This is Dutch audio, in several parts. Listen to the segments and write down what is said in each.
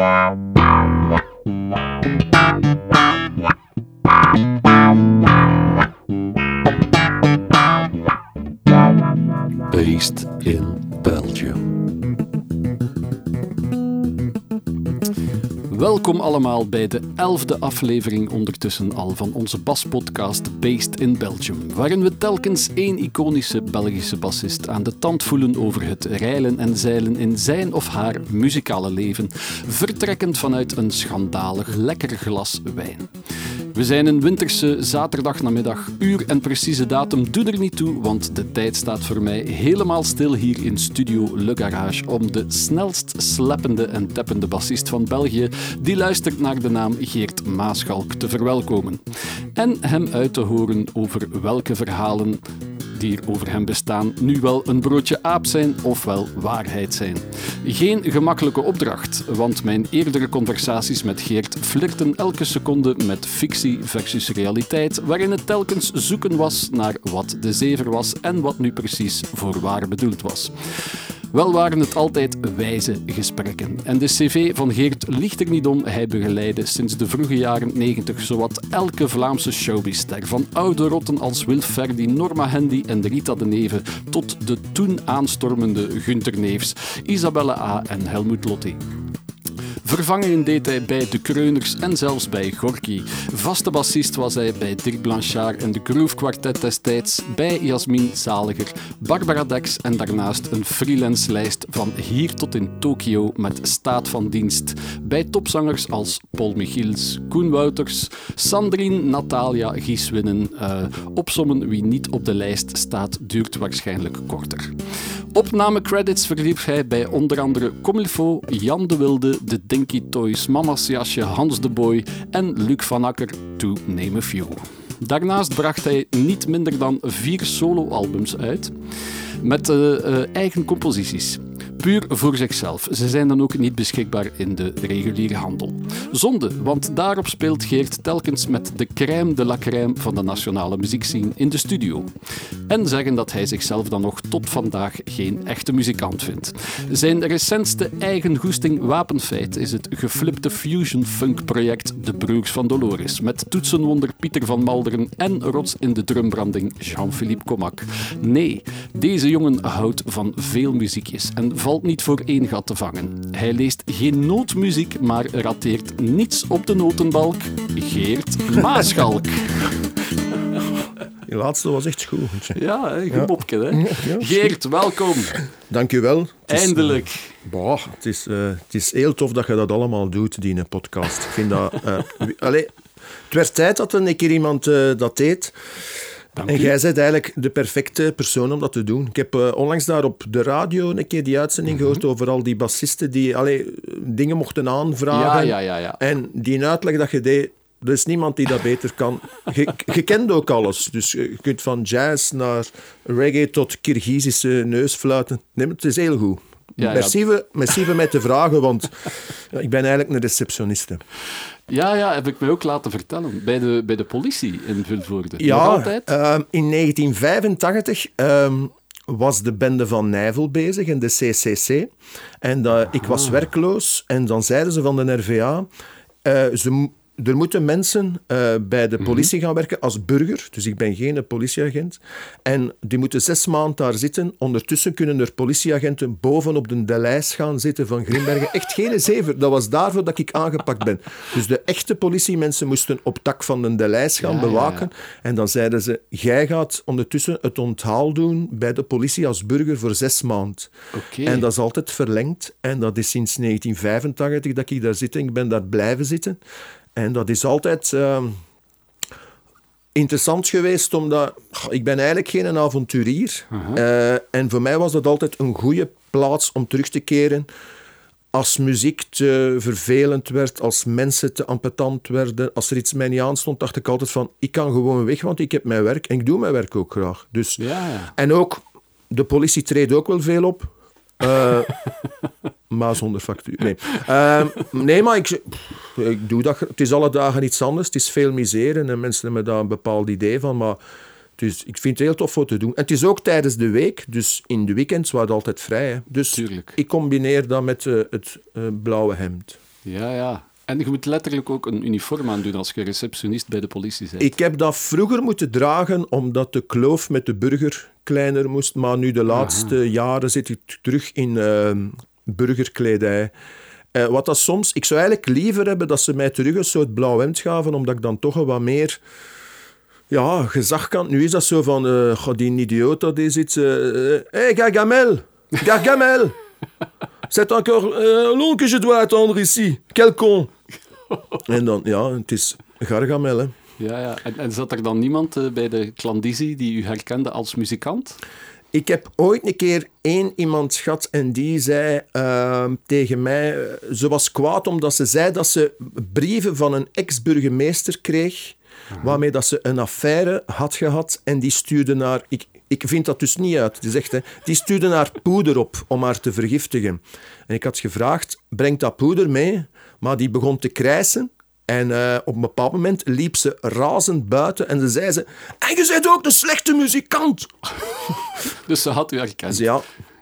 Based allemaal bij de elfde aflevering ondertussen al van onze baspodcast Based in Belgium, waarin we telkens één iconische Belgische bassist aan de tand voelen over het reilen en zeilen in zijn of haar muzikale leven, vertrekkend vanuit een schandalig lekker glas wijn. We zijn een winterse zaterdagnamiddag. Uur en precieze datum doet er niet toe, want de tijd staat voor mij helemaal stil hier in Studio Le Garage om de snelst sleppende en teppende bassist van België, die luistert naar de naam Geert Maaschalk, te verwelkomen. En hem uit te horen over welke verhalen die er over hem bestaan nu wel een broodje aap zijn ofwel waarheid zijn. Geen gemakkelijke opdracht, want mijn eerdere conversaties met Geert flirten elke seconde met fictie versus realiteit, waarin het telkens zoeken was naar wat de zever was en wat nu precies voor waar bedoeld was. Wel waren het altijd wijze gesprekken. En de cv van Geert ligt er niet om. Hij begeleidde sinds de vroege jaren 90 zowat elke Vlaamse showbizster. Van oude rotten als Wil Ferdi, Norma Handy en Rita de Neve tot de toen aanstormende Gunter Neefs, Isabelle A. en Helmut Lotti. Vervangen deed hij bij de Kreuners en zelfs bij Gorky. Vaste bassist was hij bij Dirk Blanchard en de Groove Quartet destijds, bij Jasmin Zaliger, Barbara Dex en daarnaast een freelance lijst van hier tot in Tokio met staat van dienst. Bij topzangers als Paul Michiels, Koen Wouters, Sandrine, Natalia, Gieswinnen. Uh, opsommen wie niet op de lijst staat duurt waarschijnlijk korter. Opnamecredits verliep hij bij onder andere Comilfo, Jan de Wilde, De Dinky Toys, Mama's Jasje, Hans de Boy en Luc van Akker, to name a few. Daarnaast bracht hij niet minder dan vier soloalbums uit met uh, uh, eigen composities puur voor zichzelf. Ze zijn dan ook niet beschikbaar in de reguliere handel. Zonde, want daarop speelt Geert telkens met de crème de la crème van de nationale muziekscene in de studio. En zeggen dat hij zichzelf dan nog tot vandaag geen echte muzikant vindt. Zijn recentste eigen goesting wapenfeit is het geflipte fusion funk project De Broers van Dolores, met toetsenwonder Pieter van Malderen en rots in de drumbranding Jean-Philippe Comac. Nee, deze jongen houdt van veel muziekjes en valt niet voor één gat te vangen. Hij leest geen nootmuziek, maar rateert niets op de notenbalk. Geert Maaschalk. Die laatste was echt goed. Ja, een mopje, hè? Geert, welkom. Dank je wel. Eindelijk. Uh, boah, het, is, uh, het is heel tof dat je dat allemaal doet, die podcast. Ik vind dat... Uh, allee, het werd tijd dat een keer iemand dat deed. Dank en u. jij bent eigenlijk de perfecte persoon om dat te doen. Ik heb uh, onlangs daar op de radio een keer die uitzending Mhm. gehoord over al die bassisten die allee, dingen mochten aanvragen. Ja, ja, ja, ja. En die uitleg dat je deed, er is niemand die dat beter kan. Je, je kent ook alles. Dus je kunt van jazz naar reggae tot Kirgizische neusfluiten. Nee, het is heel goed. Ja, ja. merci, voor- merci voor mij te vragen, want ja, ik ben eigenlijk een receptioniste. Ja, ja, heb ik mij ook laten vertellen. Bij de, bij de politie in Vilvoorde. Nog Ja, altijd? ehm, in 1985 ehm, was de bende van Nijvel bezig in de CCC. En ik was werkloos en dan zeiden ze van de RVA... eh, ze, er moeten mensen eh, bij de politie gaan werken als burger. Dus ik ben geen politieagent. En die moeten zes maanden daar zitten. Ondertussen kunnen er politieagenten bovenop de delijs gaan zitten van Grimbergen. Echt geen zever. Dat was daarvoor dat ik aangepakt ben. Dus de echte politiemensen moesten op tak van de delijs gaan Ja, ja, ja. bewaken. En dan zeiden ze, jij gaat ondertussen het onthaal doen bij de politie als burger voor zes maanden. Oké. En dat is altijd verlengd. En dat is sinds 1985 dat ik daar zit. En ik ben daar blijven zitten. En dat is altijd ehm, interessant geweest, omdat ik ben eigenlijk geen avonturier. Eh, en voor mij was dat altijd een goede plaats om terug te keren als muziek te vervelend werd, als mensen te ampetant werden, als er iets mij niet aanstond, dacht ik altijd van, ik kan gewoon weg, want ik heb mijn werk en ik doe mijn werk ook graag. Dus, Ja, ja. En ook, de politie treedt ook wel veel op. Eh, maar zonder factuur. Nee, Ehm, nee maar ik, pff, ik doe dat. Het is alle dagen iets anders. Het is veel miseren en mensen hebben daar een bepaald idee van. Maar dus ik vind het heel tof voor te doen. En het is ook tijdens de week, dus in de weekends waren het altijd vrij. Hè. Dus Tuurlijk. ik combineer dat met eh, het eh, blauwe hemd. Ja, ja. En je moet letterlijk ook een uniform aandoen als je receptionist bij de politie bent. Ik heb dat vroeger moeten dragen omdat de kloof met de burger kleiner moest. Maar nu de laatste jaren zit ik terug in uh, burgerkledij. Uh, wat dat soms... Ik zou eigenlijk liever hebben dat ze mij terug een soort blauw hemd gaven, omdat ik dan toch een wat meer ja, gezag kan. Nu is dat zo van, uh, die idioot, dat is iets... Hé, uh, hey, Gargamel! Gargamel! C'est encore euh, long que je dois attendre ici. Quel con! en dan, ja, het is Gargamel, hè. Ja, ja. En, en zat er dan niemand uh, bij de klandizie die u herkende als muzikant? Ik heb ooit een keer één iemand gehad en die zei uh, tegen mij... Ze was kwaad omdat ze zei dat ze brieven van een ex-burgemeester kreeg Aha. waarmee dat ze een affaire had gehad en die stuurde naar... Ik, ik vind dat dus niet uit. Die zegt, hè, die stuurde naar poeder op om haar te vergiftigen. En ik had gevraagd, breng dat poeder mee? Maar die begon te krijsen. En uh, op een bepaald moment liep ze razend buiten en ze zei ze... En je bent ook de slechte muzikant! dus ze had u herkend? Ja.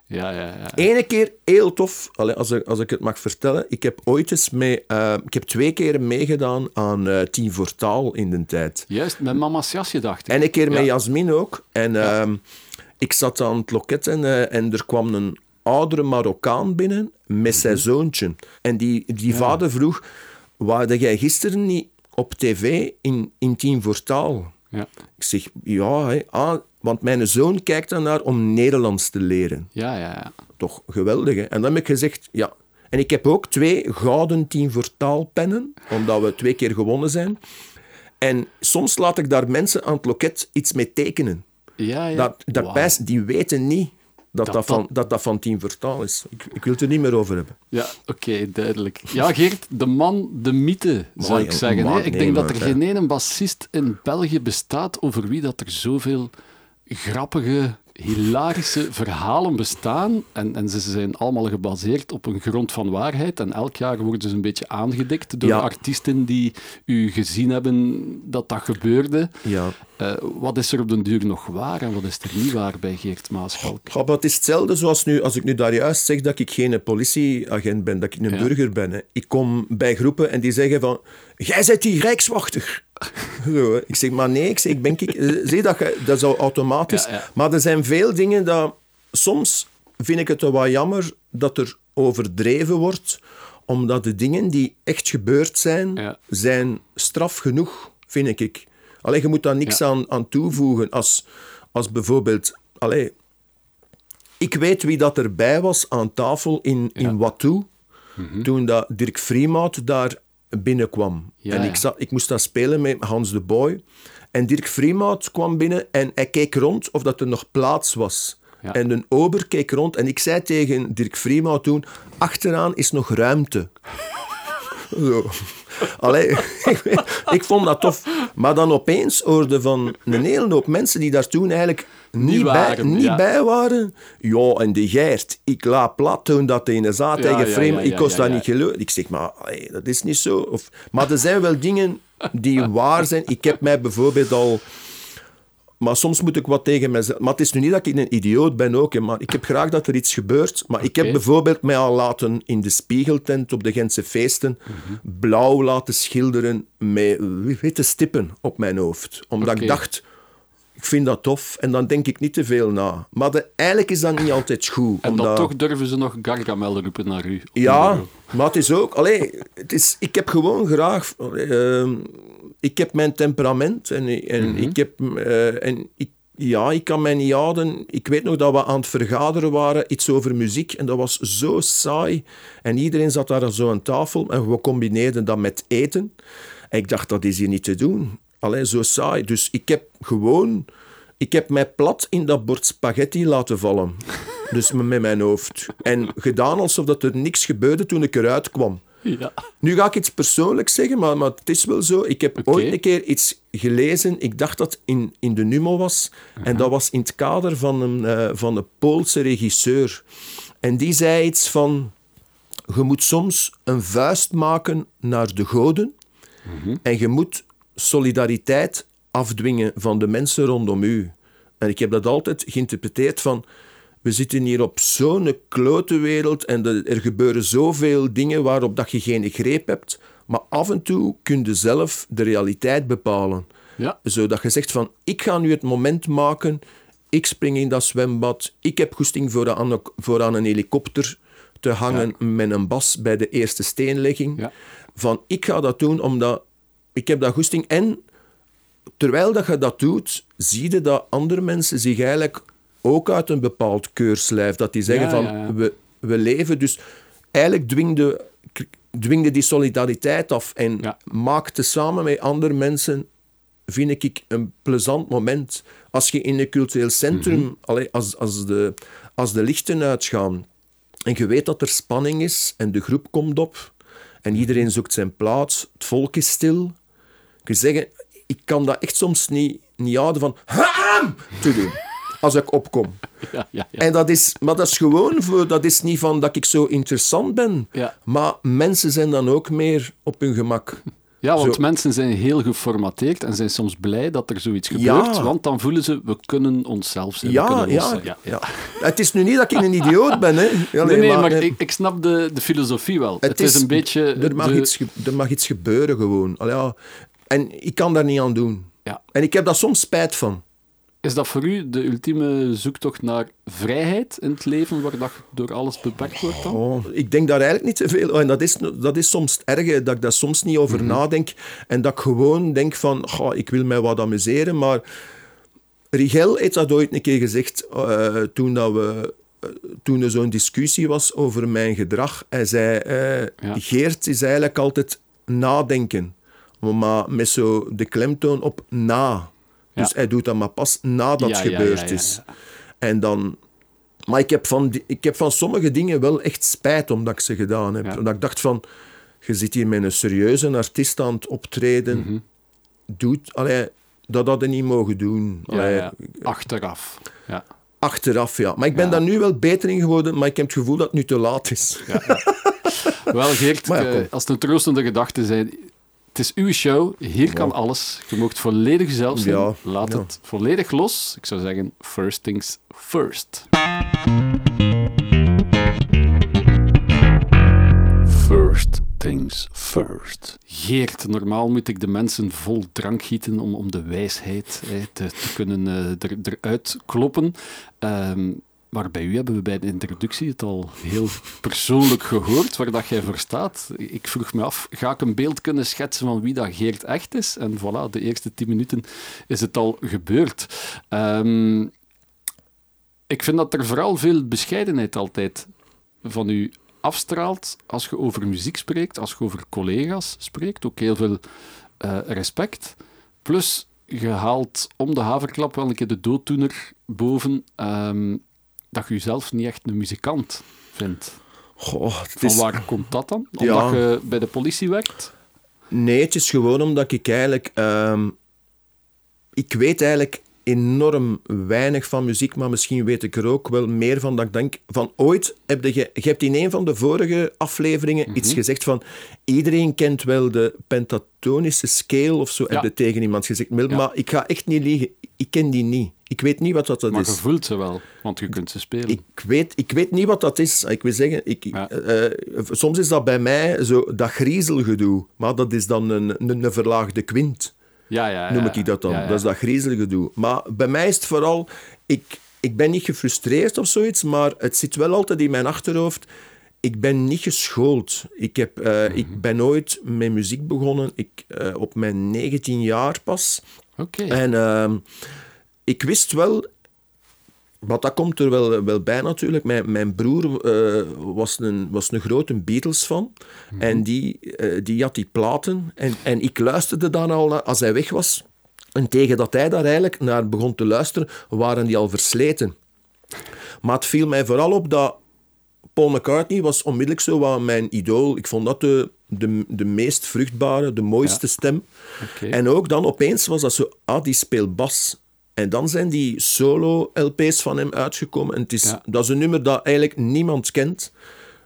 Ja, ja, ja. Ene keer heel tof, als ik, als ik het mag vertellen. Ik heb ooit eens mee, uh, ik heb twee keer meegedaan aan uh, Team voor Taal in de tijd. Juist, met Mama's Jasje dacht ik. En een keer met ja. Jasmin ook. En uh, ik zat aan het loket en, uh, en er kwam een oudere Marokkaan binnen met zijn -hmm. zoontje. En die, die vader vroeg, waarde jij gisteren niet op tv in, in Team voor Taal? Ja. Ik zeg, ja, hè, ah, want mijn zoon kijkt daarnaar om Nederlands te leren. Ja, ja, ja. Toch geweldig, hè? En dan heb ik gezegd, ja. En ik heb ook twee gouden voor Taalpennen, omdat we twee keer gewonnen zijn. En soms laat ik daar mensen aan het loket iets mee tekenen. Ja, ja. Dat, dat pijs, die weten niet dat dat, Dat van, dat- dat van Team Vertaal is. Ik, ik wil het er niet meer over hebben. Ja, oké, duidelijk. Ja, Geert, de man, de mythe, zou ik zeggen. hè. Ik denk dat er geen ene bassist in België bestaat over wie dat er zoveel grappige, hilarische verhalen bestaan. En, en ze zijn allemaal gebaseerd op een grond van waarheid. En elk jaar worden ze een beetje aangedikt door Ja. artiesten die u gezien hebben dat dat gebeurde. Ja. Eh, wat is er op den duur nog waar en wat is er niet waar bij Geert Maaschalk? Ja, maar het is hetzelfde zoals nu, als ik nu daar juist zeg dat ik geen politieagent ben, dat ik een Ja. burger ben. Hè. Ik kom bij groepen en die zeggen van, jij bent die rijkswachter. Zo, ik zeg, maar nee, ik zeg, ik ben ik, eh, zie dat, je, dat zou automatisch. Ja, ja. Maar er zijn veel dingen dat, soms vind ik het wel wat jammer dat er overdreven wordt, omdat de dingen die echt gebeurd zijn, Ja. zijn straf genoeg, vind ik. Alleen je moet daar niks aan, aan toevoegen. Als, als bijvoorbeeld... Allee, ik weet wie dat erbij was aan tafel in, in Watou, toen dat Dirk Vriemaat daar binnenkwam. Ja, en ik, zat, ik moest daar spelen met Hans de Boy. En Dirk Vriemaat kwam binnen en hij keek rond of dat er nog plaats was. Ja. En een ober keek rond en ik zei tegen Dirk Vriemaat toen, achteraan is nog ruimte. Zo. Allee, ik, vond dat tof. Maar dan opeens hoorde van een hele hoop mensen die daar toen eigenlijk niet, Niet bij, waren, niet ja. bij waren. Ja, en de Geert, ik laat plat toen dat in de zaad tegen ja, Frame, ja, ik ja, kost ja, dat ja. niet geloven. Ik zeg, maar allee, dat is niet zo. Of, maar er zijn wel dingen die waar zijn. Ik heb mij bijvoorbeeld al... Maar soms moet ik wat tegen mezelf... Maar het is nu niet dat ik een idioot ben ook, hè, maar ik heb graag dat er iets gebeurt. Maar ik heb bijvoorbeeld mij al laten in de spiegeltent op de Gentse feesten blauw laten schilderen met witte stippen op mijn hoofd. Omdat ik dacht, ik vind dat tof en dan denk ik niet te veel na. Maar de, eigenlijk is dat niet altijd goed. En dan toch durven ze nog Gargamel roepen naar u. ja, maar het is ook... Allee, het is, ik heb gewoon graag... ehm, ik heb mijn temperament en, en ik heb... eh, en ik, ja, ik kan mij niet houden. Ik weet nog dat we aan het vergaderen waren, iets over muziek, en dat was zo saai. En iedereen zat daar aan zo'n tafel en we combineerden dat met eten. En ik dacht, dat is hier niet te doen. Allee, zo saai. Dus ik heb gewoon... Ik heb mij plat in dat bord spaghetti laten vallen. Dus met mijn hoofd. En gedaan alsof dat er niks gebeurde toen ik eruit kwam. Ja. Nu ga ik iets persoonlijks zeggen, maar, maar het is wel zo. Ik heb ooit een keer iets gelezen, ik dacht dat in, in de Numo was, en dat was in het kader van een, eh, van een Poolse regisseur. En die zei iets van, je moet soms een vuist maken naar de goden, en je moet solidariteit afdwingen van de mensen rondom u. En ik heb dat altijd geïnterpreteerd van, we zitten hier op zo'n klote wereld en de- er gebeuren zoveel dingen waarop dat je geen greep hebt. Maar af en toe kun je zelf de realiteit bepalen. Ja. Zodat je zegt van, ik ga nu het moment maken, ik spring in dat zwembad, ik heb goesting voor aan, voor aan een helikopter te hangen met een bas bij de eerste steenlegging. Ja. Van, ik ga dat doen omdat ik heb dat goesting. En terwijl dat je dat doet, zie je dat andere mensen zich eigenlijk ook uit een bepaald keurslijf, dat die zeggen Ja, van, ja. We, we leven dus... Eigenlijk dwingde, dwingde die solidariteit af en Ja. maakte samen met andere mensen vind ik een plezant moment. Als je in een cultureel centrum, Mhm. allee, als, als, de, als de lichten uitgaan en je weet dat er spanning is en de groep komt op en iedereen zoekt zijn plaats, het volk is stil. Ik zeggen, ik kan dat echt soms niet, niet houden van "Haam!" te doen als ik opkom. Ja, ja, ja. En dat is, maar dat is gewoon voor, dat is niet van dat ik zo interessant ben. Maar mensen zijn dan ook meer op hun gemak. Ja, want Zo. mensen zijn heel geformateerd en zijn soms blij dat er zoiets gebeurt, Ja. want dan voelen ze, we kunnen onszelf zijn, Ja, ja, zijn. ja, Het is nu niet dat ik een idioot ben. Hè. Allee, Nee, nee, maar eh, ik, ik snap de, de filosofie wel. Het, is, een beetje... Er mag, de- iets, ge- er mag iets gebeuren gewoon. Allee, ja. En ik kan daar niet aan doen. Ja. En ik heb daar soms spijt van. Is dat voor u de ultieme zoektocht naar vrijheid in het leven, waar dat door alles beperkt wordt dan? Oh, ik denk daar eigenlijk niet te veel oh, En dat is, dat is soms het erge, dat ik daar soms niet over Mhm. nadenk. En dat ik gewoon denk van, goh, ik wil mij wat amuseren. Maar Rigel heeft dat ooit een keer gezegd eh, toen, dat we, eh, toen er zo'n discussie was over mijn gedrag. Hij zei, Ja. Geert is eigenlijk altijd nadenken. Maar met zo de klemtoon op na. Dus hij doet dat maar pas nadat het gebeurd is. En dan... Maar ik heb, van die- ik heb van sommige dingen wel echt spijt omdat ik ze gedaan heb. Ja. Omdat ik dacht van... Je zit hier met een serieuze artiest aan het optreden. Mhm. Doet... Allee, dat hadden niet mogen doen. Allee, ja. Achteraf. Ja. Achteraf, ja. Maar ik ben daar nu wel beter in geworden, maar ik heb het gevoel dat het nu te laat is. Wel, Geert, eh, als het een troostende gedachte zijn, het is uw show, hier kan alles. Je mocht volledig zelf zijn. Ja, Laat ja. het volledig los. Ik zou zeggen, first things first. First things first. Geert, normaal moet ik de mensen vol drank gieten om, om de wijsheid te, te kunnen eh, er, eruit kloppen. Ehm, maar bij u hebben we bij de introductie het al heel persoonlijk gehoord, waar dat jij voor staat. Ik vroeg me af, ga ik een beeld kunnen schetsen van wie dat Geert echt is? En voilà, de eerste tien minuten is het al gebeurd. Ehm, ik vind dat er vooral veel bescheidenheid altijd van u afstraalt als je over muziek spreekt, als je over collega's spreekt. Ook heel veel eh, respect. Plus, je haalt om de haverklap wel een keer de dooddoener boven ehm, dat je jezelf niet echt een muzikant vindt. Goh, Van is... waar komt dat dan? Omdat Ja. je bij de politie werkt? Nee, het is gewoon omdat ik eigenlijk... ehm, ik weet eigenlijk enorm weinig van muziek, maar misschien weet ik er ook wel meer van dat ik denk... Van ooit heb je... Je hebt in een van de vorige afleveringen iets gezegd van... Iedereen kent wel de pentatonische scale of zo, heb je tegen iemand gezegd. Maar, Ja. maar ik ga echt niet liegen. Ik ken die niet. Ik weet niet wat dat, dat Maar is. je voelt ze wel, want je kunt ze spelen. Ik weet, ik weet niet wat dat is. Ik wil zeggen, ik, Ja. eh, soms is dat bij mij zo dat griezelgedoe. Maar dat is dan een, een, een verlaagde kwint, ja, ja, ja, noem ik dat dan. Dat is dat griezelgedoe. Maar bij mij is het vooral... Ik, ik ben niet gefrustreerd of zoiets, maar het zit wel altijd in mijn achterhoofd. Ik ben niet geschoold. Ik, heb, eh, Mhm. ik ben ooit met muziek begonnen ik, eh, op mijn 19 jaar pas. Oké. En ehm, ik wist wel, want dat komt er wel, wel bij natuurlijk. Mijn, mijn broer eh, was, een, was een grote Beatles-fan. En die, eh, die had die platen. En, en ik luisterde dan al naar, als hij weg was. En tegen dat hij daar eigenlijk naar begon te luisteren, waren die al versleten. Maar het viel mij vooral op dat Paul McCartney was onmiddellijk zo wat mijn idool. Ik vond dat de, de, de meest vruchtbare, de mooiste stem. En ook dan opeens was dat zo, ah, die speelt bas. En dan zijn die solo-LP's van hem uitgekomen. En het is, Ja. dat is een nummer dat eigenlijk niemand kent.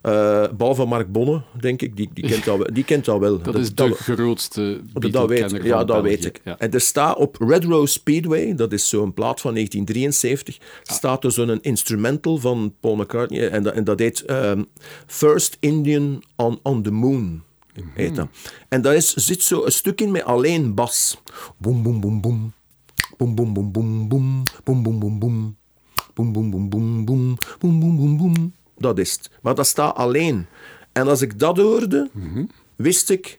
Uh, behalve Mark Bonne, denk ik, die, die, kent, dat wel, die kent dat wel. Dat, is de grootste dat weet, Ja, dat weet ik. Ja. En er staat op Red Rose Speedway, dat is zo'n plaat van 1973, ah. staat er zo'n instrumental van Paul McCartney, en dat, en dat heet um, First Indian on, on the Moon. Heet dat. En daar is, zit zo een stuk in met alleen bas. Boom, boom, boom, boom. Boom, boom, boom, boom, boom. Boom, boom, boom, boom. Boom, boom, boom, boom, boom. Boom, boom, boom, boom. Dat is het. Maar dat staat alleen. En als ik dat hoorde, wist ik,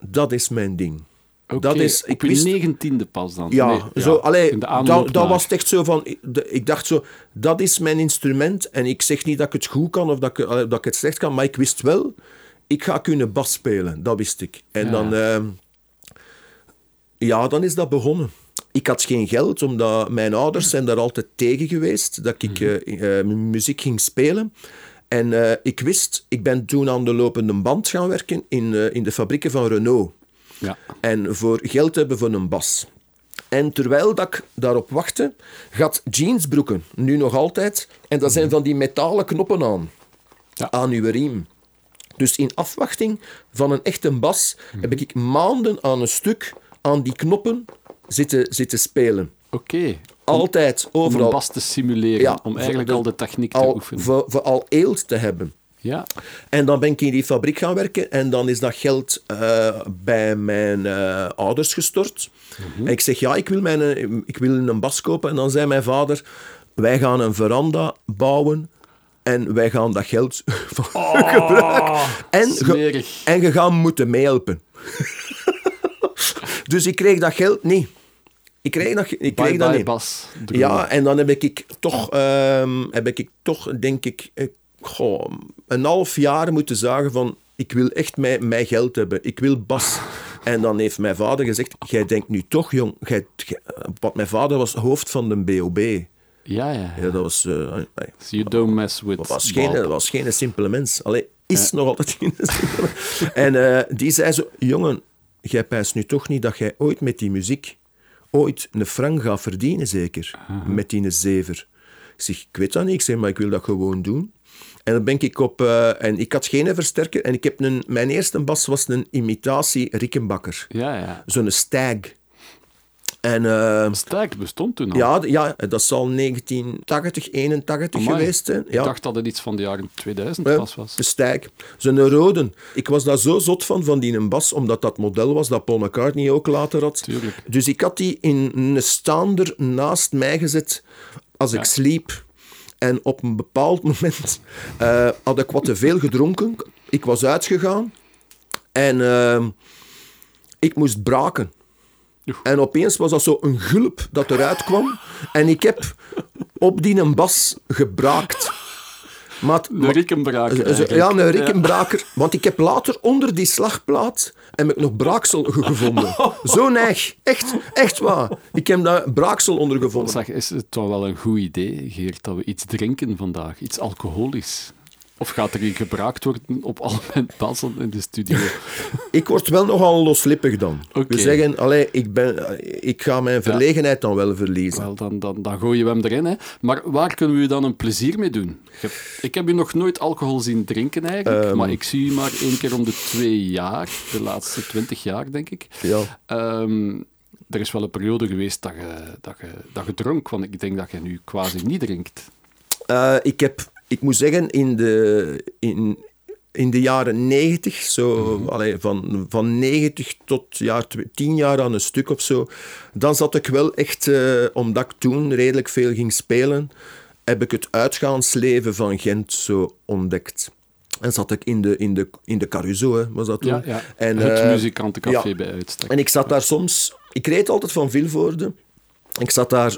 dat is mijn ding. Okay, dat is, ik op wist, negentiende pas dan? Ja, nee, zo, ja, allee, dat, dat was echt zo van... Ik dacht zo, dat is mijn instrument. En ik zeg niet dat ik het goed kan of dat ik, dat ik het slecht kan, maar ik wist wel, ik ga kunnen bas spelen. Dat wist ik. En ja. dan... Uh, ja, dan is dat begonnen. Ik had geen geld, omdat mijn ouders zijn daar altijd tegen geweest, dat ik uh, uh, muziek ging spelen. En uh, ik wist, ik ben toen aan de lopende band gaan werken in, in de fabrieken van Renault. Ja. En voor geld hebben voor een bas. En terwijl dat ik daarop wachtte, gaat jeansbroeken, nu nog altijd, en dat zijn mhm. van die metalen knoppen aan, ja. aan uw riem. Dus in afwachting van een echte bas mhm. heb ik maanden aan een stuk aan die knoppen zitten, zitten spelen. Oké. Altijd, overal. Om bas te simuleren, ja, om eigenlijk al de techniek te oefenen. Voor, voor al eelt te hebben. Ja. En dan ben ik in die fabriek gaan werken en dan is dat geld uh, bij mijn uh, ouders gestort. Mm En ik zeg, ja, ik wil, mijn, eh, ik wil een bas kopen. En dan zei mijn vader, wij gaan een veranda bouwen en wij gaan dat geld oh, gebruiken. En, ge, en je gaat moeten meehelpen. dus ik kreeg dat geld niet. Ik kreeg dat, ik kreeg bye dat niet. Bas, ja, en dan heb ik toch, um, heb ik toch denk ik, eh, goh, een half jaar moeten zagen van ik wil echt mijn, mijn geld hebben. Ik wil Bas. En dan heeft mijn vader gezegd, jij denkt nu toch, jong... Jij, wat mijn vader was hoofd van de BOB. Ja, ja. ja. dat was... Uh, so you don't mess with dat was, geen, dat was geen simpele mens. Allee, is nog altijd geen simpele En uh, die zei zo, jongen, jij pijst nu toch niet dat jij ooit met die muziek ooit een frank gaat verdienen, zeker? Met die zever. Ik zeg, ik weet dat niet. Ik zeg, maar ik wil dat gewoon doen. En dan ben ik op... Uh, en ik had geen versterker. En ik heb een... Mijn eerste bas was een imitatie Rickenbacker. Ja, ja. Zo'n stag. En, uh, bestond toen al? Ja, ja, dat zal 1980, 81 geweest zijn. Ja. Ik dacht dat het iets van de jaren 2000 pas was. Een Stag. Zo'n rode. Ik was daar zo zot van, van die een bas, omdat dat model was dat Paul McCartney ook later had. Tuurlijk. Dus ik had die in een staander naast mij gezet als ik sliep. En op een bepaald moment uh, had ik wat te veel gedronken. Ik was uitgegaan. En uh, ik moest braken. En opeens was dat zo een gulp dat eruit kwam. En ik heb op die een bas gebraakt. Maar, een rikkenbraker. Ja, een rikkenbraker. Want ik heb later onder die slagplaat heb ik nog braaksel gevonden. Zo neig. Echt, echt waar. Ik heb daar braaksel onder gevonden. Zeg, is het toch wel een goed idee, Geert, dat we iets drinken vandaag? Iets alcoholisch? Of gaat er gebruikt worden op al mijn passen in de studio? ik word wel nogal loslippig dan. We zeggen, allee, ik, ben, ik ga mijn verlegenheid dan wel verliezen. Wel, dan, dan, dan gooi je hem erin. Hè. Maar waar kunnen we je dan een plezier mee doen? Ik heb je nog nooit alcohol zien drinken eigenlijk, ehm. maar ik zie je maar één keer om de twee jaar, de laatste twintig jaar denk ik. Ja. Um, er is wel een periode geweest dat je, dat je, dat je dronk, want ik denk dat je nu quasi niet drinkt. Uh, ik heb ik moet zeggen, in de, in, in de jaren 90, zo, mm van, van 90 tot jaar, 10 jaar aan een stuk of zo, dan zat ik wel echt, uh, omdat ik toen redelijk veel ging spelen, heb ik het uitgaansleven van Gent zo ontdekt. En zat ik in de, in de, in de Caruso, hè, was dat toen. Ja, ja. En, het uh, muzikantencafé bij uitstek. En ik zat daar soms... Ik reed altijd van Vilvoorde. Ik zat daar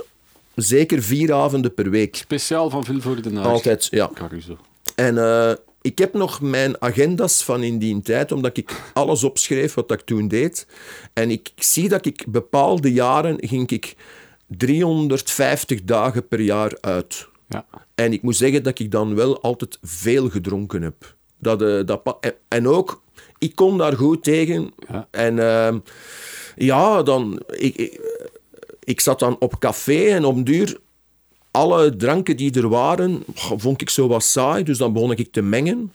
zeker vier avonden per week. Speciaal van Vilvoorde naar Altijd, ja. Caruso. En uh, ik heb nog mijn agendas van in die tijd, omdat ik alles opschreef wat ik toen deed. En ik zie dat ik bepaalde jaren ging ik 350 dagen per jaar uit. Ja. En ik moet zeggen dat ik dan wel altijd veel gedronken heb. Dat, uh, dat, en ook, ik kon daar goed tegen. Ja. En uh, ja, dan... Ik, ik, ik zat dan op café en om duur alle dranken die er waren, vond ik zo wat saai. Dus dan begon ik te mengen.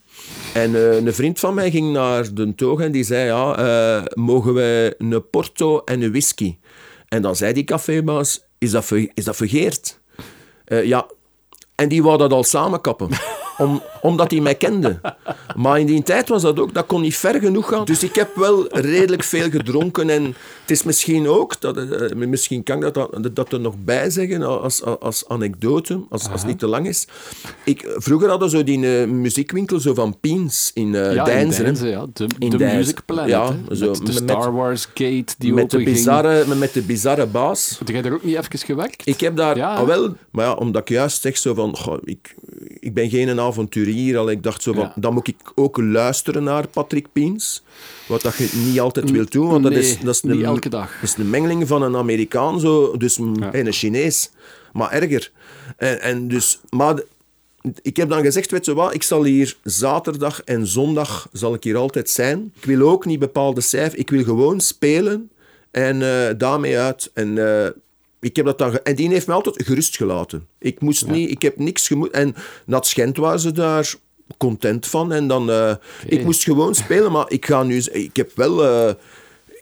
En uh, een vriend van mij ging naar de toog en die zei, ja, uh, mogen wij een porto en een whisky? En dan zei die cafébaas, is dat, is dat vergeerd? Uh, ja. En die wou dat al samenkappen om, omdat hij mij kende. Maar in die tijd was dat ook, dat kon niet ver genoeg gaan. Dus ik heb wel redelijk veel gedronken. En het is misschien ook, dat, uh, misschien kan ik dat, dat er nog bij zeggen als, als, als anekdote, als, als het niet te lang is. Ik, vroeger hadden ze die uh, muziekwinkel zo van Piens in uh, ja, Deinzen. In Deinzen, ja. De, in de Music Planet. Ja, zo, met de Star Wars Gate die met de bizarre, met, met de bizarre baas. Heb jij er ook niet even gewerkt? Ik heb daar, ja. ah, wel, maar ja, omdat ik juist zeg zo van, goh, ik, ik ben geen avonturier. Al ik dacht zo van, dan moet ik ook luisteren naar Patrick Piens. Wat dat je niet altijd wilt doen, want nee, dat is, dat is niet een, elke dag. Dat is een mengeling van een Amerikaan zo, dus en een Chinees. Maar erger. En, en dus, maar ik heb dan gezegd, weet je wat, ik zal hier zaterdag en zondag zal ik hier altijd zijn. Ik wil ook niet bepaalde cijfers, ik wil gewoon spelen en uh, daarmee uit. En uh, ik heb dat dan en die heeft me altijd gerust gelaten. Ik moest ja. niet, ik heb niks gemoed. En Nat Schent waren ze daar content van. En dan, uh, okay. ik moest gewoon spelen, maar ik ga nu, ik heb wel, uh,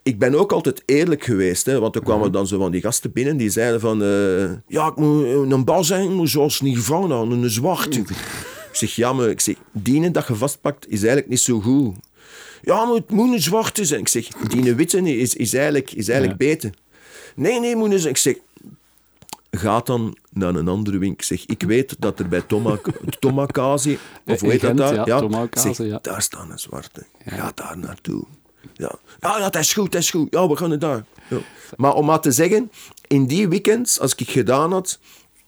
ik ben ook altijd eerlijk geweest. Hè, want er kwamen dan zo van die gasten binnen die zeiden van, uh, ja, ik moet een bal zijn, zoals Nirvana, een zwarte. ik zeg, ja, maar ik zeg, die dat je vastpakt is eigenlijk niet zo goed. Ja, maar het moet een zwarte zijn. Ik zeg, die witte is, is eigenlijk, is eigenlijk ja. beter. Nee, nee, moet eens. Ik zeg, gaat dan naar een andere winkel. Ik zeg, ik weet dat er bij Tomakazi, of hoe heet dat daar? Ja, ja. zeg, daar staat een zwarte. Ga daar naartoe. Ja. ja, dat is goed, dat is goed. Ja, we gaan het daar. Ja. Maar om maar te zeggen, in die weekends, als ik gedaan had,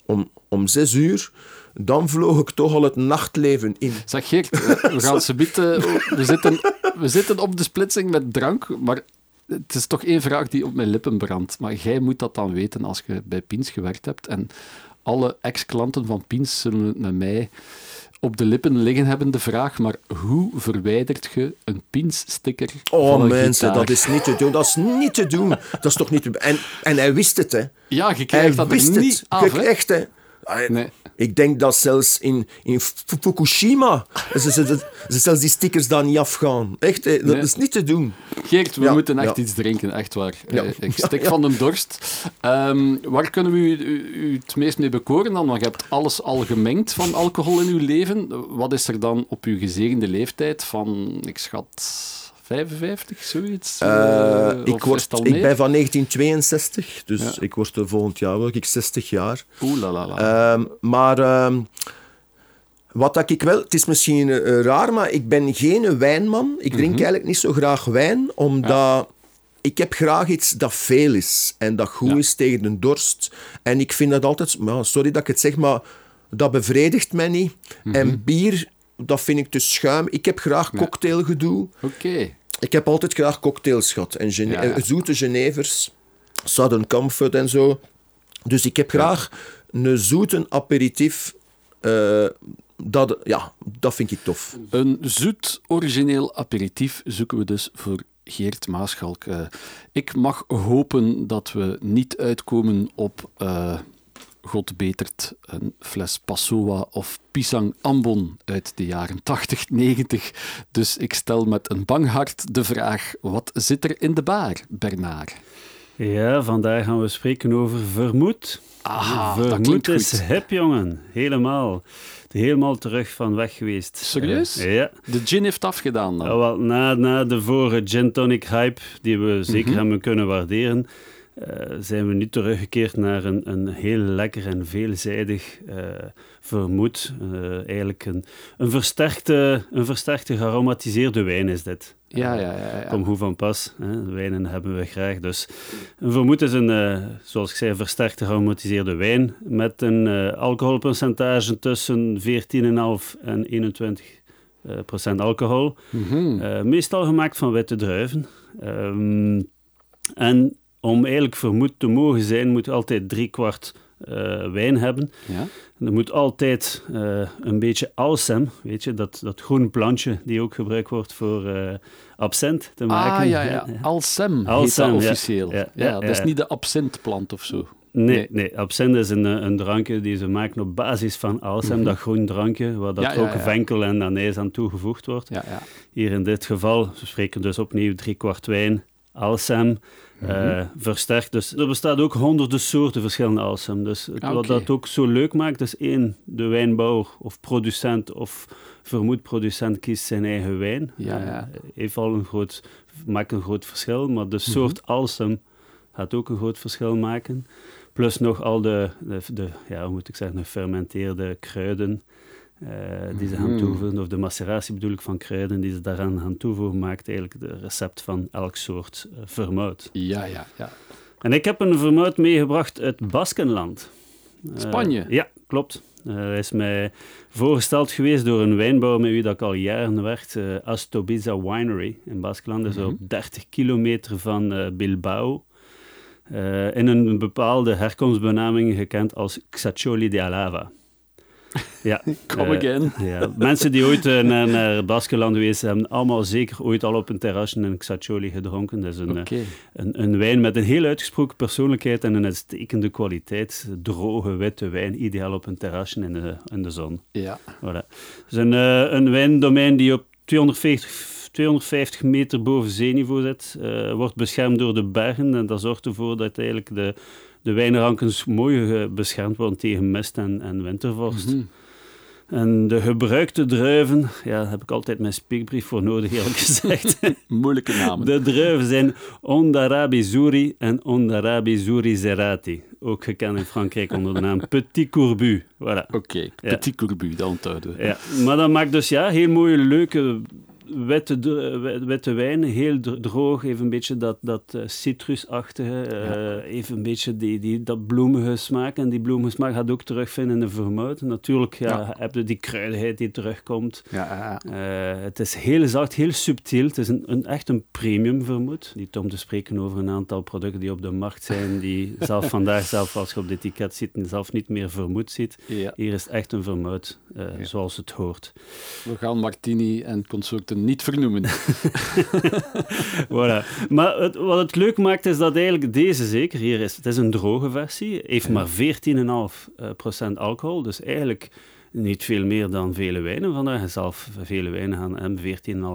om, om zes uur, dan vloog ik toch al het nachtleven in. Zeg Geert, we gaan ze bieden. We zitten, we zitten op de splitsing met drank, maar het is toch één vraag die op mijn lippen brandt. Maar jij moet dat dan weten als je bij Piens gewerkt hebt. En alle ex-klanten van Piens zullen het met mij op de lippen liggen hebben, de vraag. Maar hoe verwijdert je een Piens-sticker Oh van een mensen, gitaar? dat is niet te doen. Dat is niet te doen. Dat is toch niet te En, en hij wist het, hè. Ja, je Hij krijgt dat wist er niet het. af, Je hè? echt, hè. Nee. Ik denk dat zelfs in, in Fukushima ze, ze, ze, ze zelfs die stickers daar niet afgaan. Echt, dat Nee. is niet te doen. Geert, we Ja, moeten echt ja. iets drinken, echt waar. Ja. Eh, Ik stik van de dorst. Ehm, waar kunnen we u, u- u het meest mee bekoren dan? Want je hebt alles al gemengd van alcohol in uw leven. Wat is er dan op uw gezegende leeftijd van, ik schat, 55, zoiets? Eh, Eh, ik, of is word, ik ben van 1962, dus Ja. ik word er volgend jaar word ik 60 jaar. Oeh la la la. Ehm, maar ehm, wat dat ik wel, het is misschien eh, raar, maar ik ben geen wijnman. Ik drink Mhm. eigenlijk niet zo graag wijn, omdat ik heb graag iets dat veel is en dat goed Ja. is tegen de dorst. En ik vind dat altijd, sorry dat ik het zeg, maar dat bevredigt mij niet. Mhm. En bier, dat vind ik te schuim. Ik heb graag cocktailgedoe. Oké. Ik heb altijd graag cocktails gehad. En gene- Ja, ja. eh, zoete Genevers, Southern Comfort en zo. Dus ik heb graag een zoete aperitief. eh, dat, ja, dat vind ik tof. Een zoet, origineel aperitief zoeken we dus voor Geert Maaschalk. Eh, ik mag hopen dat we niet uitkomen op, God betert, een fles Passoa of Pisang Ambon uit de jaren 80, 90. Dus ik stel met een bang hart de vraag, wat zit er in de baar, Bernard? Ja, vandaag gaan we spreken over vermoed. Ah, vermoed is goed. hip, jongen. Helemaal. Helemaal terug van weg geweest. Serieus? Eh, ja. De gin heeft afgedaan dan. Ja, wel, na, na de vorige gin tonic hype, die we zeker Mhm. hebben kunnen waarderen, eh, zijn we nu teruggekeerd naar een, een heel lekker en veelzijdig eh vermoed. Eh, eigenlijk een, een, versterkte, een versterkte gearomatiseerde wijn is dit. Ja, ja, ja. ja. Kom goed van pas. Hè? Wijnen hebben we graag. Dus een vermoed is een, zoals ik zei, versterkte gearomatiseerde wijn met een alcoholpercentage tussen 14,5 en 21 eh, procent alcohol. Mhm. Meestal gemaakt van witte druiven. Ehm, en om eigenlijk vermoed te mogen zijn, moet je altijd drie kwart eh, wijn hebben. ja. Er moet altijd eh, een beetje alsem, weet je, dat, dat groen plantje die ook gebruikt wordt voor absint te maken. Ah, ja, ja. Alsem heet dat officieel. Ja, dat is niet de absintplant of zo. Nee, nee. absinthe is een, een drankje die ze maken op basis van alsem, dat groen drankje, waar dat Mhm. Ja, ook ja. venkel en anijs aan toegevoegd wordt. Ja, ja. Hier in dit geval, we spreken dus opnieuw drie kwart wijn, alsem, Mhm. eh, versterkt. Dus er bestaat ook honderden soorten verschillende alsem. Dus het- Ah, wat dat ook zo leuk maakt, is één, de wijnbouwer of producent of vermoed producent kiest zijn eigen wijn. Ja, Eh, ja. heeft al een groot, maakt een groot verschil, maar Mhm. de soort alsem gaat ook een groot verschil maken. Plus nog al de, de, de ja, hoe moet ik zeggen, de fermenteerde kruiden eh, die ze gaan Mhm. toevoegen, of de maceratie bedoel ik van kruiden die ze daaraan gaan toevoegen, maakt eigenlijk de recept van elk soort vermout. Ja, ja, ja. En ik heb een vermout meegebracht uit Baskenland. Eh, Spanje? ja, klopt. Hij is mij voorgesteld geweest door een wijnbouwer met wie dat ik al jaren werkt, Astobiza Winery in Baskeland. Dat is Mhm. op 30 kilometer van Bilbao. In een bepaalde herkomstbenaming gekend als Xacholi de Alava. Ja, Come eh, again. ja, mensen die ooit eh, naar, naar Baskeland geweest zijn, hebben allemaal zeker ooit al op een terrasje een Xacholi gedronken. Dat is een, eh, een, een wijn met een heel uitgesproken persoonlijkheid en een uitstekende kwaliteit. Droge, witte wijn, ideaal op een terrasje in de, in de zon. Ja. Voilà. Het is een, een wijndomein die op 250, 250 meter boven zeeniveau zit. wordt beschermd door de bergen en dat zorgt ervoor dat eigenlijk de, de wijnrankens mooi beschermd worden tegen mist en, en wintervorst. Mhm. En de gebruikte druiven, ja, daar heb ik altijd mijn speakbrief voor nodig, eerlijk gezegd. Moeilijke namen. De druiven zijn Ondarabi Zuri en Ondarabi Zuri Zerati. Ook gekend in Frankrijk onder de naam Petit Courbu. Voilà. Oké, Petit Courbu, dat onthouden we. Ja, maar dat maakt dus ja, heel mooie, leuke, witte, witte wijn. Heel dro- droog, even een beetje dat, dat eh, citrusachtige, eh, even een beetje die, die, dat bloemige smaak. En die bloemige smaak gaat ook terugvinden in de vermout. Natuurlijk ja, Ja. heb je die kruidigheid die terugkomt. Ja. Eh, het is heel zacht, heel subtiel. Het is een, een, echt een premium vermoed. Niet om te spreken over een aantal producten die op de markt zijn, die zelf vandaag, zelf als je op het etiket ziet, zelf niet meer vermoed ziet. Hier is het echt een vermoud, Ja. zoals het hoort. We gaan Martini en niet vernoemen. voilà. Maar het, wat het leuk maakt, is dat eigenlijk deze zeker hier is. Het is een droge versie, heeft maar 14,5% eh, alcohol. Dus eigenlijk niet veel meer dan vele wijnen vandaag. Zelf vele wijnen gaan hebben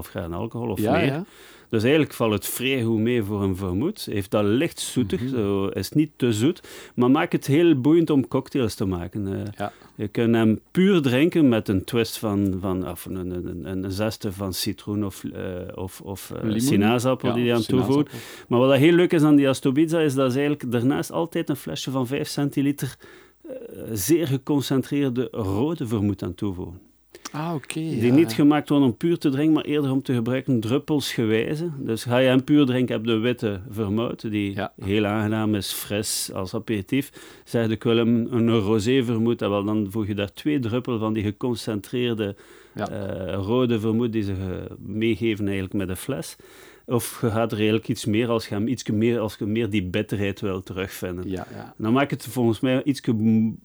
14,5 graden alcohol of ja, meer. ja. Dus eigenlijk valt het vrij goed mee voor een vermoed. Heeft dat licht zoetig, Mhm. zo is niet te zoet, maar maakt het heel boeiend om cocktails te maken. Eh, Ja. Je kunt hem puur drinken met een twist van, van of een, een, een, van citroen of, eh, of, of eh, sinaasappel Ja, die je aan toevoegt. Maar wat heel leuk is aan die Astobiza, is dat ze eigenlijk daarnaast altijd een flesje van 5 centiliter zeer geconcentreerde rode vermoed aan toevoegen. Ah. Die ja. niet gemaakt worden om puur te drinken, maar eerder om te gebruiken druppelsgewijze. Dus ga je hem puur drinken, heb de witte vermout, die Ja. heel aangenaam is, fris als aperitief. Zeg ik wil hem een rosé vermoed, wel, dan voeg je daar twee druppel van die geconcentreerde Ja. eh, rode vermoed die ze ge- meegeven eigenlijk met de fles. Of je gaat er eigenlijk iets meer als je hem iets meer, als je meer die bitterheid wil terugvinden. Ja, ja. Dan maakt het volgens mij iets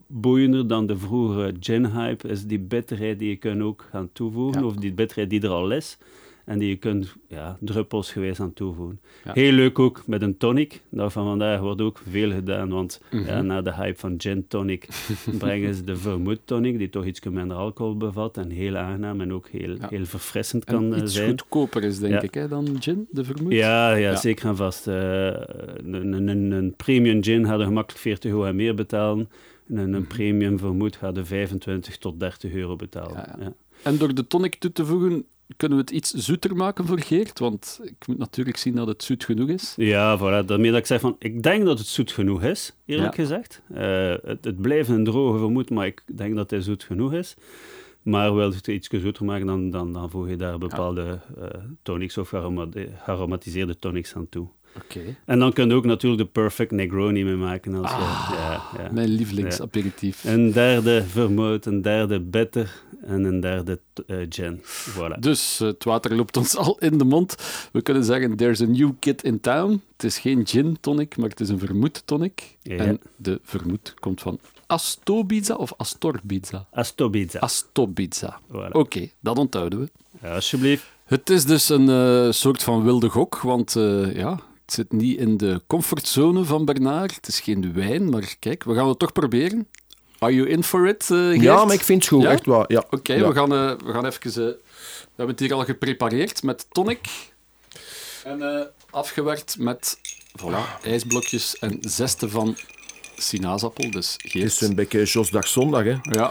boeiender dan de vroegere gin-hype. Is die bitterheid die je kunt ook gaan toevoegen, Ja. of die bitterheid die er al is. En die je kunt ja, druppelsgewijs aan toevoegen. Ja. Heel leuk ook met een tonic. Daar van vandaag wordt ook veel gedaan, want Mhm. ja, na de hype van gin tonic brengen ze de vermoed tonic, die toch iets minder alcohol bevat en heel aangenaam en ook heel, heel verfrissend En kan eh, iets zijn. goedkoper is, denk ik, hè, dan gin, de vermoed. Ja, ja, zeker en vast. Eh, een, een, een, een premium gin er gemakkelijk 40 euro en meer betalen. En een, een premium vermoed er 25 tot 30 euro betalen. En door de tonic toe te voegen, kunnen we het iets zoeter maken voor Geert? Want ik moet natuurlijk zien dat het zoet genoeg is. Ja, voilà. Daarmee dat ik zeg van, ik denk dat het zoet genoeg is, eerlijk Ja. gezegd. Eh, het, het blijft een droge vermoed, maar ik denk dat hij zoet genoeg is. Maar wil je het iets zoeter maken, dan, dan, dan voeg je daar bepaalde eh, tonics of aromati- aromatiseerde tonics aan toe. Oké. En dan kun je ook natuurlijk de perfect Negroni mee maken. Als Ah, ja, ja. Mijn lievelingsaperitief. Een derde vermout, een derde bitter en een derde eh, gin. Voilà. Dus eh, het water loopt ons al in de mond. We kunnen zeggen, there's a new kid in town. Het is geen gin tonic, maar het is een vermoed tonic. Ja. En de vermoed komt van Astobiza of Astorbiza? Astobiza. Astobiza. Voilà. Oké, dat onthouden we. Alsjeblieft. Het is dus een eh, soort van wilde gok, want ja, Het zit niet in de comfortzone van Bernard. Het is geen wijn, maar kijk, we gaan het toch proberen. Are you in for it, uh, Geert? Ja, maar ik vind het goed, Ja? echt waar. Ja. Oké, Ja. we, gaan, eh, we gaan even... eh, we hebben het hier al geprepareerd met tonic. En eh, afgewerkt met voilà, ijsblokjes en zesten van sinaasappel. Dus Het is een beetje Josdag Zondag, hè. Ja,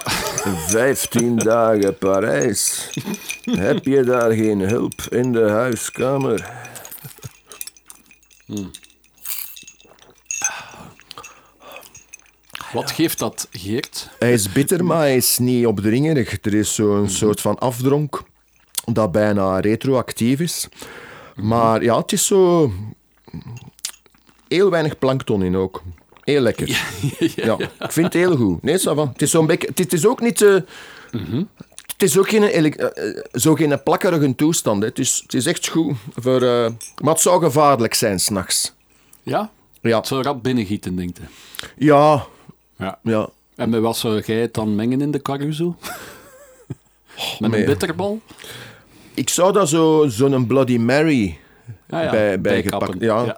15 dagen Parijs. Heb je daar geen hulp in de huiskamer? Wat geeft dat, Geert? Hij is bitter, maar hij is niet opdringerig. Er is zo'n soort van afdronk dat bijna retroactief is. Maar ja, het is zo... Heel weinig plankton in ook. Heel lekker. Ja, ik vind het heel goed. Nee. Het is zo'n beetje... Het is ook niet... eh, Het is ook geen, eh, eh, zo geen plakkerige toestand. Hè. Het, is, het is echt goed. Voor, eh, maar het zou gevaarlijk zijn s'nachts. Ja? Ja. Het zou rap binnengieten, denk je. Ja, Ja. ja. En met wat zou jij het dan mengen in de Caruso? Met nee. een bitterbal? Ik zou zo- zo'n Bloody Mary Ah ja, bij, bijkappen. bijgepakt. Ja.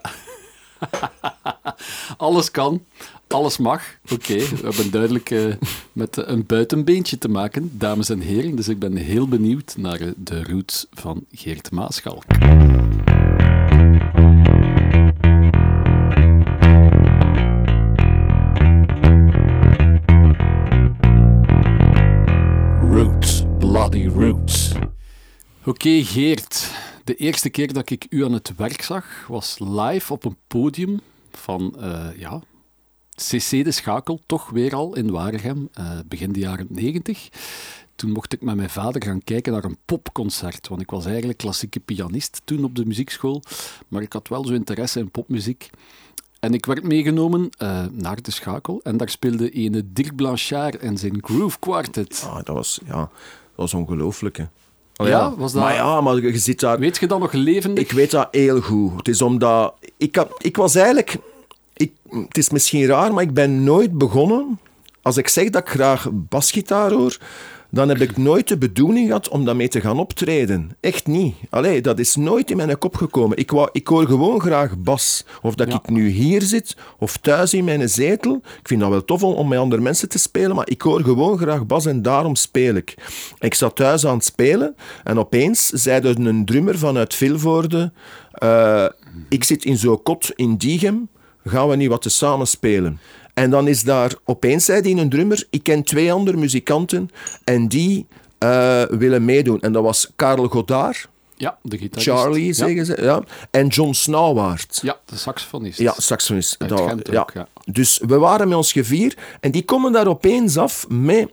alles kan, alles mag. Oké, we hebben duidelijk eh, met een buitenbeentje te maken, dames en heren. Dus ik ben heel benieuwd naar eh, de roots van Geert Maaschalk. Roots, bloody roots. Oké, Geert. De eerste keer dat ik u aan het werk zag, was live op een podium van, eh, ja, CC De Schakel, toch weer al in Waregem, eh, begin de jaren 90. Toen mocht ik met mijn vader gaan kijken naar een popconcert, want ik was eigenlijk klassieke pianist toen op de muziekschool, maar ik had wel zo interesse in popmuziek. En ik werd meegenomen eh, naar De Schakel en daar speelde ene Dirk Blanchard en zijn Groove Quartet. Ah, dat was, ja, dat was ongelooflijk. Hè. Ja, was dat- Maar ja, maar je zit daar... Weet je dat nog levendig? Ik weet dat heel goed. Het is omdat... Ik, had, ik was eigenlijk... Ik, het is misschien raar, maar ik ben nooit begonnen... Als ik zeg dat ik graag basgitaar hoor, dan heb ik nooit de bedoeling gehad om daarmee te gaan optreden. Echt niet. Allee, dat is nooit in mijn kop gekomen. Ik, wou, ik hoor gewoon graag bas. Of dat Ja. ik nu hier zit, of thuis in mijn zetel. Ik vind dat wel tof om, om met andere mensen te spelen, maar ik hoor gewoon graag bas en daarom speel ik. Ik zat thuis aan het spelen en opeens zei er een drummer vanuit Vilvoorde... eh, ik zit in zo'n kot in Diegem, gaan we niet wat te samen spelen? En dan is daar opeens, zei die een drummer, ik ken twee andere muzikanten en die eh, willen meedoen. En dat was Karel Godard, Ja, de gitarist. Charlie ja. zeggen ze, ja. en John Snauwaard. Ja, de saxofonist. Ja, saxofonist. Uit Dat- Gent ja. ook, ja. Dus we waren met ons gevier en die komen daar opeens af met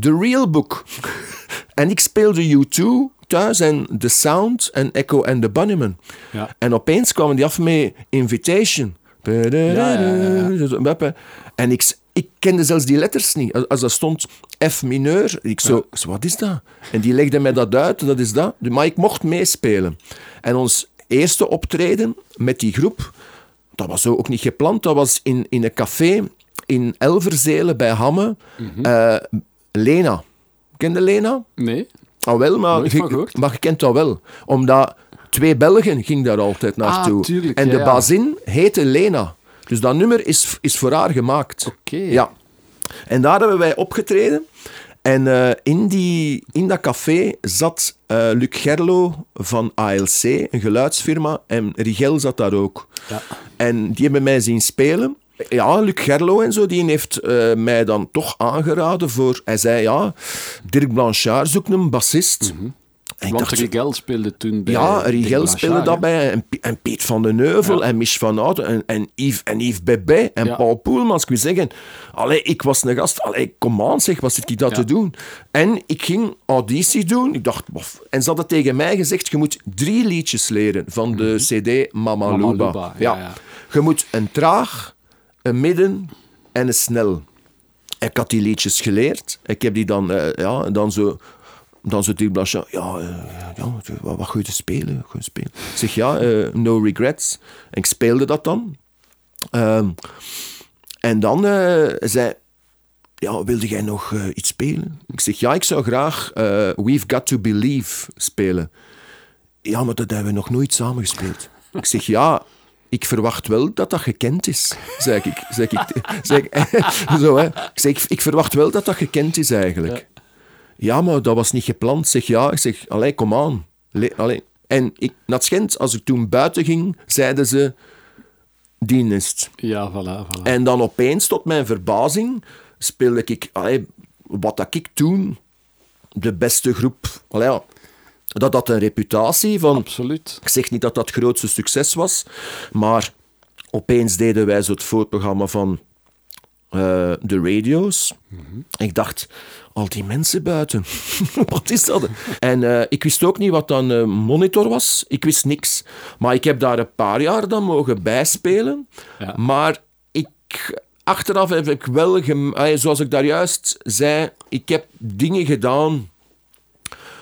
The Real Book. en ik speelde U2 thuis en The Sound en Echo and the Bunnymen. Ja. En opeens kwamen die af met Invitation. En ik, ik kende zelfs die letters niet. Als- dat stond F mineur, ik zo, wat is dat? En die legde mij dat uit, dat is dat. Maar ik mocht meespelen. En ons eerste optreden met die groep, dat was zo ook niet gepland. Dat was in, in een café in Elverzelen bij Hamme. Lena. Kende Lena? Nee? Ah, wel, maar, je, maar je kent dat wel. Omdat twee Belgen gingen daar altijd naartoe. Ah, tuurlijk, en ja, de ja. bazin heette Lena. Dus dat nummer is, is voor haar gemaakt. Oké. Ja. En daar hebben wij opgetreden. En eh, in, die, in dat café zat eh, Luc Gerlo van ALC, een geluidsfirma. En Rigel zat daar ook. Ja. En die hebben mij zien spelen. Ja, Luc Gerlo en zo, die heeft eh, mij dan toch aangeraden voor... Hij zei, ja, Dirk Blanchard zoekt een bassist. En Want dacht, Rigel speelde toen bij ja, Rigel speelde hè? dat bij. En, en Piet van den Heuvel Ja. en Mich van Houten en, en, Yves, en Yves en Ja. Paul Poelmans. Ik wil zeggen, allee, ik was een gast. Allee, kom aan zeg, wat zit ik dat Ja. te doen? En ik ging auditie doen. Ik dacht, bof. En ze hadden tegen mij gezegd, je moet drie liedjes leren van de cd Mama, Mhm. Mama Luba. Luba, ja. Je moet een traag, een midden en een snel. Ik had die liedjes geleerd. Ik heb die dan, eh, ja, dan zo... Dan zo Dirk Blanchard, ja, eh, ja wat, je te spelen? Je spelen? Ik zeg, ja, eh, no regrets. En ik speelde dat dan. Ehm, en dan eh, zei ja, wilde jij nog iets spelen? Ik zeg, ja, ik zou graag We've Got To Believe spelen. Ja, maar dat hebben we nog nooit samen gespeeld. Ik zeg, ja, ik verwacht wel dat dat gekend is, zeg ik. Zeg ik zo, hè. Ik, zeg, ik verwacht wel dat dat gekend is eigenlijk. Ja, maar dat was niet gepland. Zeg ja, ik zeg, allee, kom aan. Le, allee. En ik, Schent, als ik toen buiten ging, zeiden ze, die is het. Ja, voilà, voilà. En dan opeens, tot mijn verbazing, speelde ik, allee, wat dat ik toen, de beste groep, allee, ja, dat had een reputatie van... Absoluut. Ik zeg niet dat dat het grootste succes was, maar opeens deden wij zo het voorprogramma van eh, de radio's. Ik dacht, al die mensen buiten, wat is dat? En eh, ik wist ook niet wat dan een monitor was. Ik wist niks. Maar ik heb daar een paar jaar dan mogen bijspelen. Ja. Maar ik, achteraf heb ik wel, zoals ik daar juist zei, ik heb dingen gedaan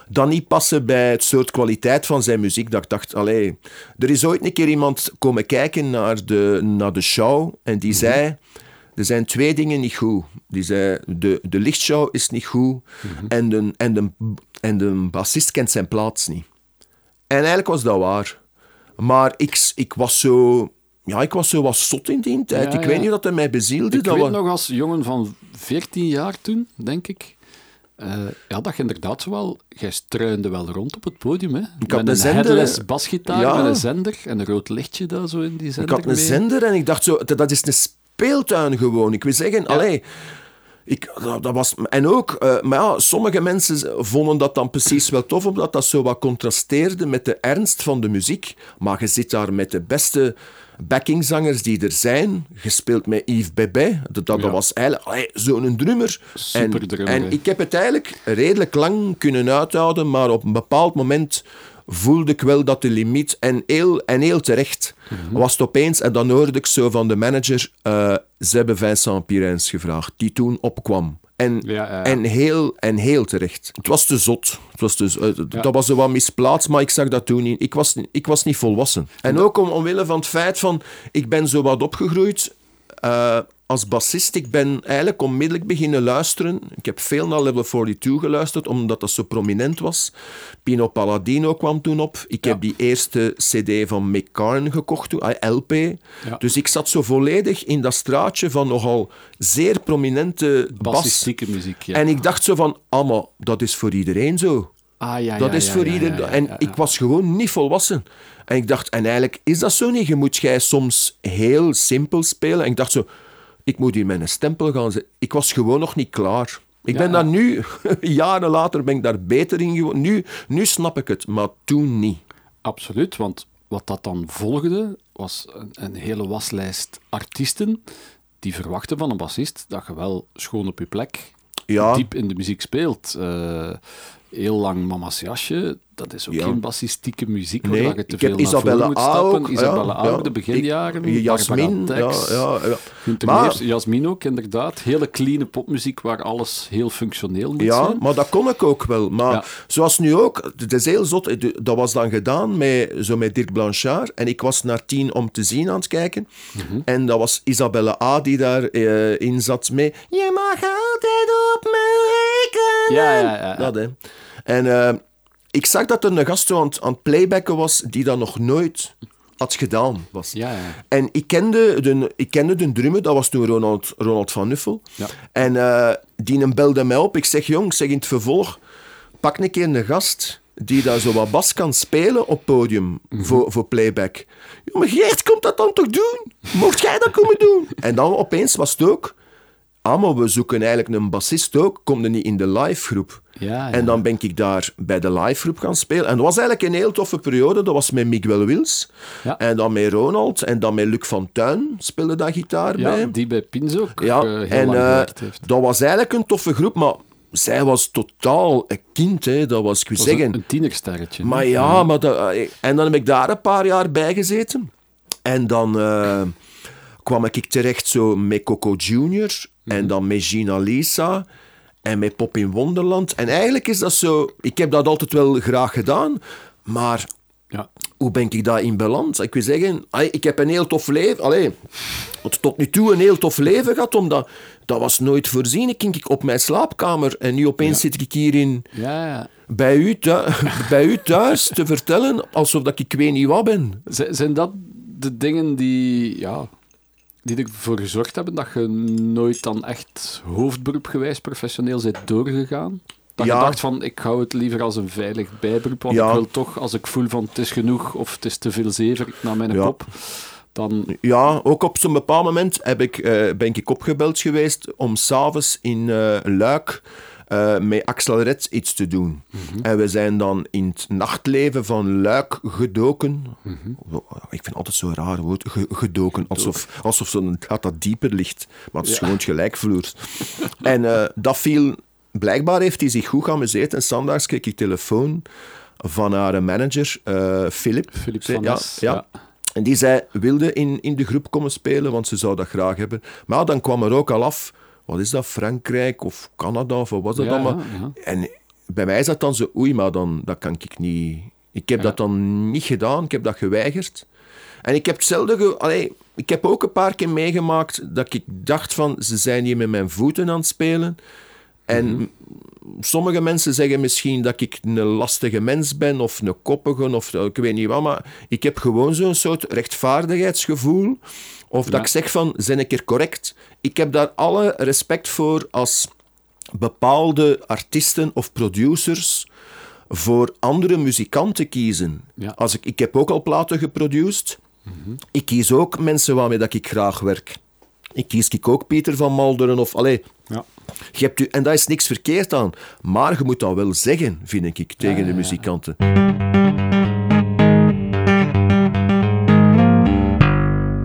dat niet passen bij het soort kwaliteit van zijn muziek. Dat ik dacht, allee, er is ooit een keer iemand komen kijken naar de, naar de show en die zei, er zijn twee dingen niet goed. Die zei, de, de lichtshow is niet goed en, de, en, de, en de bassist kent zijn plaats niet. En eigenlijk was dat waar. Maar ik, ik was zo... Ja, ik was zo wat zot in die tijd. Ja, ik ja. weet niet dat hij mij bezielde. Ik dat weet nog als jongen van 14 jaar toen, denk ik, eh, ja, dat je inderdaad wel... Jij struinde wel rond op het podium, hè? Ik had met een zender, basgitaar Ja. met een zender en een rood lichtje daar zo in die zender Ik had een mee. zender en ik dacht zo, dat is een speeltuin gewoon. Ik wil zeggen, allee, ik, dat, was, en ook, eh, maar ja, sommige mensen vonden dat dan precies wel tof, omdat dat zo wat contrasteerde met de ernst van de muziek. Maar je zit daar met de beste backingzangers die er zijn, gespeeld met Yves Bebé. Dat, dat, was eigenlijk zo'n drummer. Superdrummer, En, hè. en ik heb het eigenlijk redelijk lang kunnen uithouden, maar op een bepaald moment voelde ik wel dat de limiet, en heel, en heel terecht, Mhm. was het opeens, en dan hoorde ik zo van de manager, eh, ze hebben Vincent Pirens gevraagd, die toen opkwam. En, Ja, ja, ja. en, heel, en heel terecht. Het was te zot. Het was eh, Dat was wat misplaatst, maar ik zag dat toen niet. Ik was, niet- ik was niet volwassen. En ook om, omwille van het feit van, ik ben zo wat opgegroeid eh, als bassist. Ik ben eigenlijk onmiddellijk beginnen luisteren. Ik heb veel naar Level 42 geluisterd, omdat dat zo prominent was. Pino Palladino kwam toen op. Ik heb die eerste cd van Mick gekocht, toen, ah, LP. Dus ik zat zo volledig in dat straatje van nogal zeer prominente bas. Bassistieke muziek, ja. En ik dacht zo van, ah, maar dat is voor iedereen zo. ah, ja, Dat ja, is ja, voor iedereen. en ik was gewoon niet volwassen. En ik dacht, en eigenlijk is dat zo niet. Je moet jij soms heel simpel spelen. En ik dacht zo, ik moet hier een stempel gaan zetten. Ik was gewoon nog niet klaar. Ik Ja, ben daar nu, jaren later, ben ik daar beter in geworden. Nu, nu snap ik het, maar toen niet. Absoluut, want wat dat dan volgde, was een, een hele waslijst artiesten die verwachten van een bassist dat je wel schoon op je plek Ja. diep in de muziek speelt. Eh, heel lang Mama's jasje, dat is ook Ja. geen bassistieke muziek Nee, waar je te ik heb Isabelle voren moet A. stappen. ook. Isabelle ja, de beginjaren. Ik- Jasmin, ja, Tex. ja, Maar- Jasmin ook, inderdaad. Hele clean popmuziek waar alles heel functioneel moet Ja, zijn. maar dat kon ik ook wel. Maar zoals nu ook, het is heel zot. Dat was dan gedaan met, zo met Dirk Blanchard. En ik was naar tien om te zien aan het kijken. Mhm. En dat was Isabelle A. die daarin in zat met... Je mag altijd op me rekenen. Ja, ja, ja, ja. Dat, hè. En eh, ik zag dat er een gast zo aan, het- aan het playbacken was die dat nog nooit had gedaan. Was. Ja, ja. En ik kende, de, ik kende de drummer, dat was toen Ronald, Ronald van Nuffel. Ja. En eh, die belde mij op. Ik zeg, jong, zeg in het vervolg, pak een keer een gast die daar zo wat bas kan spelen op podium voor, voor playback. Ja, maar Geert, komt dat dan toch doen? Mocht jij dat komen doen? En dan opeens was het ook, ah, maar we zoeken eigenlijk een bassist ook, komt er niet in de live groep. Ja, ja. En dan ben ik daar bij de live groep gaan spelen. En dat was eigenlijk een heel toffe periode. Dat was met Miguel Wils. Ja. En dan met Ronald. En dan met Luc van Tuin speelde daar gitaar Ja, bij. die bij Pins ook Ja, eh, en eh, dat was eigenlijk een toffe groep, maar zij was totaal een kind. Hè. Dat was, ik wil zeggen... een, een tienersterretje. Maar ja, maar dat, eh, en dan heb ik daar een paar jaar bij gezeten. En dan kwam ik terecht zo met Coco Junior en dan met Gina Lisa en met Pop in Wonderland. En eigenlijk is dat zo... Ik heb dat altijd wel graag gedaan, maar Ja. hoe ben ik daarin beland? Ik wil zeggen, ik heb een heel tof leven... Allee, tot- tot nu toe een heel tof leven gehad, omdat... Dat was nooit voorzien. Ik ging op mijn slaapkamer en nu opeens zit ik hier in, Ja, ja. bij u, thuis, bij u thuis te vertellen alsof dat ik weet niet wat ben. Z- Zijn dat de dingen die, ja, die ervoor gezorgd hebben dat je nooit dan echt hoofdberoepgewijs professioneel bent doorgegaan? Dat Ja. je dacht van, ik hou het liever als een veilig bijberoep, want Ja. ik wil toch, als ik voel van het is genoeg of het is te veel zever naar mijn Ja. kop, dan... Ja, ook op zo'n bepaald moment heb ik, eh, ben ik opgebeld geweest om s'avonds in eh, Luik eh, met Axel Red iets te doen. En we zijn dan in het nachtleven van Luik gedoken. Ik vind het altijd zo'n raar woord, ge- gedoken. Alsof, alsof zo'n gat dat dieper ligt. Maar het is Ja. gewoon gelijkvloers. en eh, dat viel... Blijkbaar heeft hij zich goed geamuseerd. En zondags kreeg ik telefoon van haar manager, eh Philip. Philip van ja, Nes, ja. ja. En die zei, wilde in, in de groep komen spelen, want ze zou dat graag hebben. Maar dan kwam er ook al af, wat is dat, Frankrijk of Canada of wat was dat Ja, allemaal? ja, ja. En bij mij is dat dan zo, oei, maar dan, dat kan ik niet... Ik heb dat dan niet gedaan, ik heb dat geweigerd. En ik heb hetzelfde... Ge... Allee, ik heb ook een paar keer meegemaakt dat ik dacht van, ze zijn hier met mijn voeten aan het spelen. En sommige mensen zeggen misschien dat ik een lastige mens ben of een koppige of ik weet niet wat, maar ik heb gewoon zo'n soort rechtvaardigheidsgevoel. Of dat ik zeg van, zijn ik er correct? Ik heb daar alle respect voor als bepaalde artiesten of producers voor andere muzikanten kiezen. Ja. Als ik, ik heb ook al platen geproduceerd. Ik kies ook mensen waarmee dat ik graag werk. Ik kies ik ook Pieter van Malderen of... Allee, Ja. Je hebt u, en daar is niks verkeerd aan. Maar je moet dat wel zeggen, vind ik, tegen ja, de ja. muzikanten.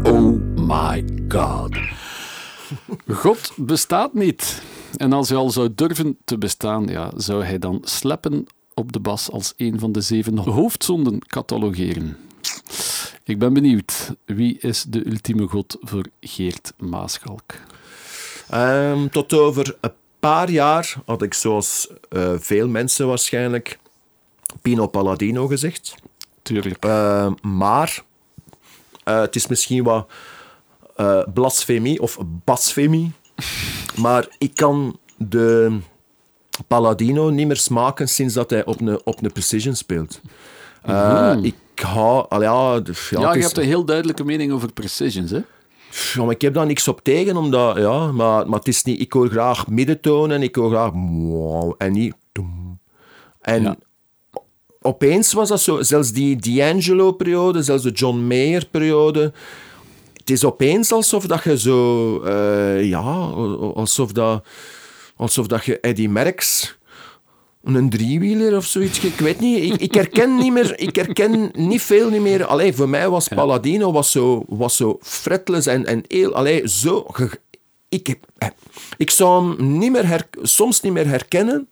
Oh my god. God bestaat niet. En als hij al zou durven te bestaan, ja, zou hij dan sleppen op de bas als een van de zeven hoofdzonden catalogeren. Ik ben benieuwd. Wie is de ultieme god voor Geert Maaschalk? Ehm, tot over een paar jaar had ik, zoals eh, veel mensen waarschijnlijk, Pino Palladino gezegd. Tuurlijk. Eh, maar eh, het is misschien wat eh, blasfemie of blasfemie. maar ik kan de Palladino niet meer smaken sinds dat hij op een, op een precision speelt. Ik hou... al ja, je is- hebt een heel duidelijke mening over precisions, hè? Ja, maar ik heb daar niks op tegen, omdat, ja, maar, maar het is niet, ik hoor graag middentonen en ik hoor graag wow, en niet doem. En Ja. opeens was dat zo, zelfs die D'Angelo-periode, zelfs de John Mayer-periode. Het is opeens alsof dat je zo, eh, ja, alsof dat, alsof dat je Eddie Merckx een driewieler of zoiets. Ik weet niet. Ik, ik herken niet meer. Ik herken niet veel niet meer. Allee, voor mij was Palladino was zo, was zo fretless en, en heel. Allee, zo. Ik, heb- ik zou hem niet meer her, soms niet meer herkennen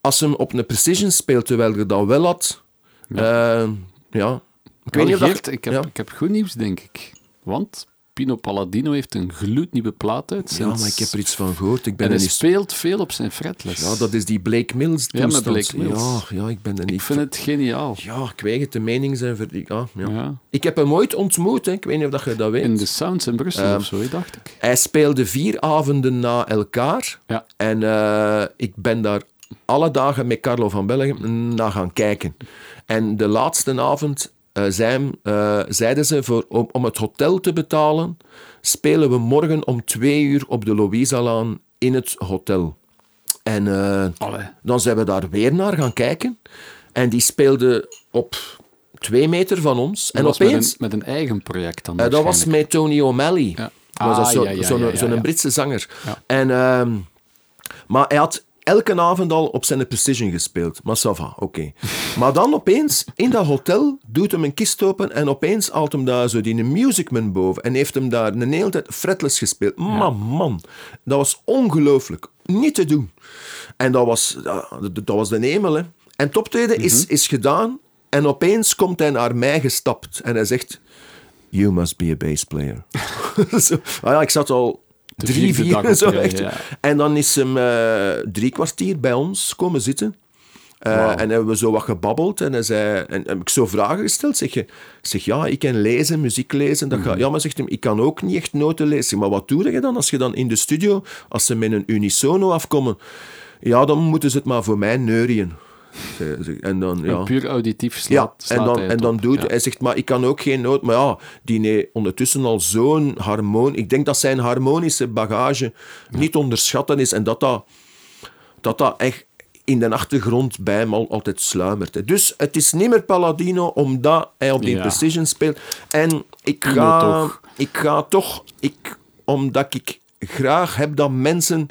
als hem op een precision speelt, terwijl je dat wel had. Ja. ja. Ik weet niet of dat- Geert, ik, heb, ja. ik heb goed nieuws, denk ik. Want Pino Palladino heeft een gloednieuwe plaat uit. Ja, maar ik heb er iets van gehoord. Ik ben En hij niet... speelt veel op zijn fretless. Ja, dat is die Blake Mills Ja. Blake Mills. Ja, ja, ik ben er niet... Ik vind het geniaal. Ja, ik het, de meningen zijn... Ver... Ja, ja. Ja. Ik heb hem ooit ontmoet, hè. ik weet niet of dat je dat weet. In de Sounds in Brussel Ehm, of zo, dacht ik. Hij speelde vier avonden na elkaar. Ja. En eh, ik ben daar alle dagen met Carlo van Bellegem naar gaan kijken. En de laatste avond eh, zei, eh, zeiden ze, voor, om, om het hotel te betalen, spelen we morgen om twee uur op de Louisa-laan in het hotel. En eh, dan zijn we daar weer naar gaan kijken. En die speelde op twee meter van ons. En Dat was opeens... met, een, met een eigen project dan. Dat was met Tony O'Malley. Ja. Ah, zo- ja, ja, zo'n ja, ja. Britse zanger. En, ehm, maar hij had elke avond al op zijn precision gespeeld. Maar ça va, oké. maar dan opeens, in dat hotel, doet hem een kist open en opeens haalt hem daar zo die musicman boven en heeft hem daar een hele tijd fretless gespeeld. Maar man, dat was ongelooflijk. Niet te doen. En dat was, dat, dat was de hemel, hè. En het optreden is, Mhm. is gedaan en opeens komt hij naar mij gestapt en hij zegt... You must be a bass player. zo, ah ja, ik zat al drie, dag vier, op zo echt. ja. En dan is hem eh, drie kwartier bij ons komen zitten. Eh. En hebben we zo wat gebabbeld. En, hij zei, en heb ik zo vragen gesteld. Zeg je, zeg ja, ik kan lezen, muziek lezen. Dat Mhm. gaat, ja, maar zegt hem, ik kan ook niet echt noten lezen. Maar wat doe je dan als je dan in de studio, als ze met een unisono afkomen? Ja, dan moeten ze het maar voor mij neurien. En dan, En ja. puur auditief slaat, Ja, en dan, en dan op. doet Ja. hij zegt, maar ik kan ook geen noot. Maar ja, die nee, ondertussen al zo'n harmoon. Ik denk dat zijn harmonische bagage niet onderschatten is en dat dat, dat, dat echt in de achtergrond bij hem al, altijd sluimert. hè. Dus het is niet meer Palladino omdat hij op die Ja. precision speelt. En ik ga, toch. ik ga toch, ik, omdat ik graag heb dat mensen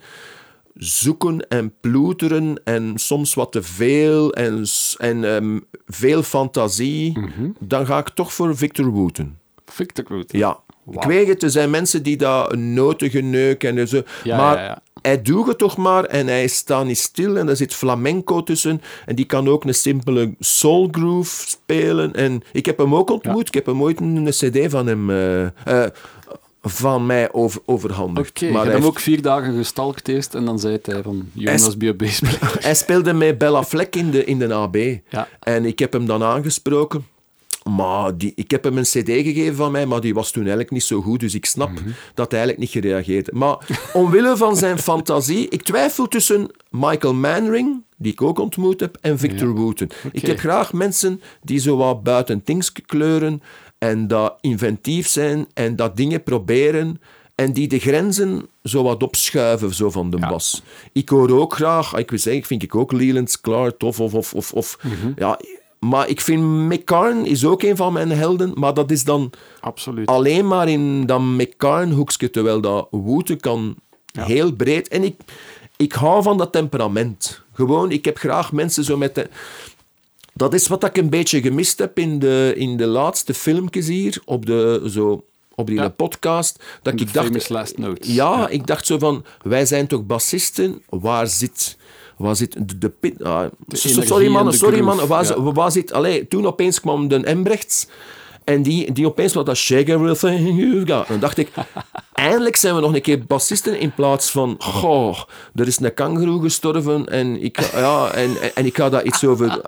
zoeken en ploeteren en soms wat te veel en, en ehm, veel fantasie, Mhm. dan ga ik toch voor Victor Wooten. Victor Root. Ja. Ik weet het, er zijn mensen die dat een notengeneuk en zo. Ja, maar ja, ja. hij doet het toch maar en hij staat niet stil en er zit flamenco tussen. En die kan ook een simpele soul groove spelen. En ik heb hem ook ontmoet. Ik heb hem ooit een, een cd van hem... eh, eh, van mij over, overhandigd. Oké, maar hij hem ook vier dagen gestalkt eerst en dan zei hij van, Jonas, player. Hij speelde met Bella Fleck in de, in de AB. Ja. En ik heb hem dan aangesproken. Maar die, ik heb hem een cd gegeven van mij, maar die was toen eigenlijk niet zo goed. Dus ik snap Mhm. dat hij eigenlijk niet gereageerd heeft. Maar omwille van zijn fantasie... Ik twijfel tussen Michael Manring, die ik ook ontmoet heb, en Victor Wooten. Ik heb graag mensen die zo wat buiten things kleuren en dat inventief zijn en dat dingen proberen en die de grenzen zo wat opschuiven zo van de bas. Ik hoor ook graag, ik wil zeggen, vind ik ook Leland Clark tof of... of, of, of Mhm. ja, maar ik vind McCarn is ook een van mijn helden, maar dat is dan Absoluut. alleen maar in dat McCarn-hoekje, terwijl dat Wooten kan heel breed. En ik, ik hou van dat temperament. Gewoon, ik heb graag mensen zo met... De, dat is wat ik een beetje gemist heb in de, in de laatste filmpjes hier, op, de, zo, op die Ja. podcast. Dat In ik dacht... last notes. Ja, ik dacht zo van, wij zijn toch bassisten? Waar zit... Waar zit de, de pit... ah, sorry mannen, de sorry groove, mannen. Waar, ja. zi- waar zit... Allee, toen opeens kwam de Embrechts en die, die opeens wat dat shake everything you've got. Dan dacht ik, eindelijk zijn we nog een keer bassisten in plaats van, goh, er is een kangoeroe gestorven en ik, ga- ja, en, en, en ik ga daar iets over...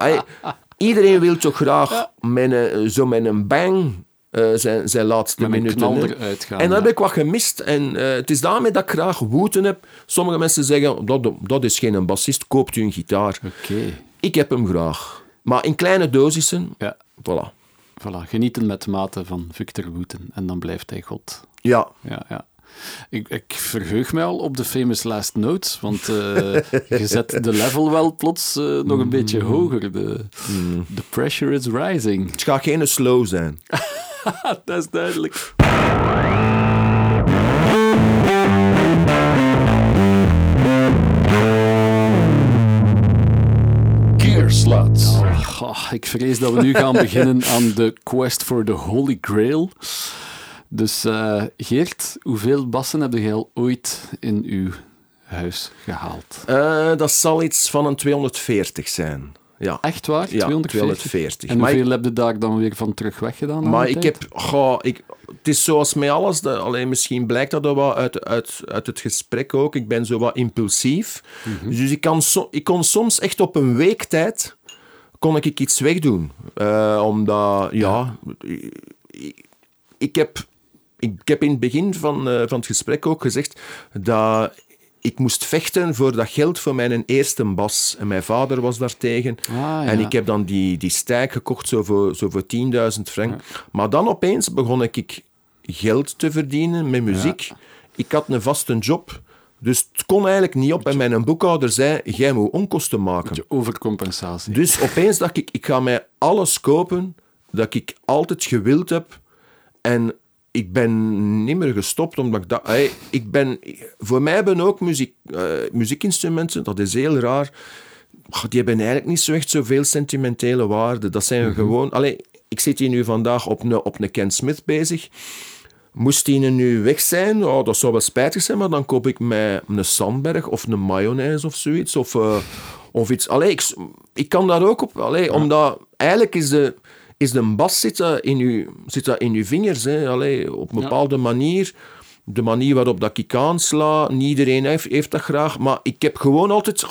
Iedereen wil toch graag met een, zo met een bang eh, zijn, zijn laatste minuten... gaan, En dan ja. heb ik wat gemist. En eh, het is daarmee dat ik graag woeten heb. Sommige mensen zeggen, dat, dat is geen bassist, koopt u een gitaar. Oké. Ik heb hem graag. Maar in kleine dosissen, Ja, voilà. Voilà. Genieten met mate van Victor Wooten. En dan blijft hij God. Ja, Ja, ja. Ik, ik verheug mij al op de famous last notes, want eh, je zet de level wel plots eh, nog een Mm. beetje hoger. De, the pressure is rising. het gaat geen slow zijn. Dat is duidelijk. Gearsluts. Goh, ik vrees dat we nu gaan beginnen aan de quest for the Holy Grail. Dus eh, Geert, hoeveel bassen heb je al ooit in uw huis gehaald? Eh, dat zal iets van een 240 zijn. Ja, Echt waar? ja 240? 240. En Maar ik- hoeveel heb je daar dan weer van terug weggedaan? aan Maar ik tijd? heb... Goh, ik, het is zoals met alles. Dat, alleen misschien blijkt dat wel uit, uit, uit het gesprek ook. Ik ben zo wat impulsief. Mhm. Dus ik, kan so- ik kon soms echt op een week tijd... kon ik iets wegdoen. Eh, omdat, ja... Ik, ik heb, ik heb in het begin van, eh, van het gesprek ook gezegd dat ik moest vechten voor dat geld voor mijn eerste bas. En mijn vader was daartegen. Ah, ja. En ik heb dan die, die stijk gekocht, zo voor, zo voor 10.000 frank. Maar dan opeens begon ik geld te verdienen met muziek. Ik had een vaste job, dus het kon eigenlijk niet op. En mijn boekhouder zei, jij moet onkosten maken. Beetje overcompensatie. Dus opeens dacht ik, ik ga mij alles kopen dat ik altijd gewild heb. En ik ben niet meer gestopt, omdat ik hey, ik ben, voor mij hebben ook muziek, eh, muziekinstrumenten, dat is heel raar, oh, die hebben eigenlijk niet zo echt zoveel sentimentele waarde. Dat zijn gewoon... Allee, ik zit hier nu vandaag op een, op een Ken Smith bezig. Moest die nu weg zijn, oh, dat zou wel spijtig zijn, maar dan koop ik mij een Sandberg of een mayonaise of zoiets. Of, eh, of iets. Allee, ik, ik kan daar ook op. Allee, Omdat eigenlijk is de, is de bas zit dat in uw, zit dat in uw vingers. Hè. Allee, op een bepaalde manier. De manier waarop dat ik aansla, niet iedereen heeft, heeft dat graag. Maar ik heb gewoon altijd...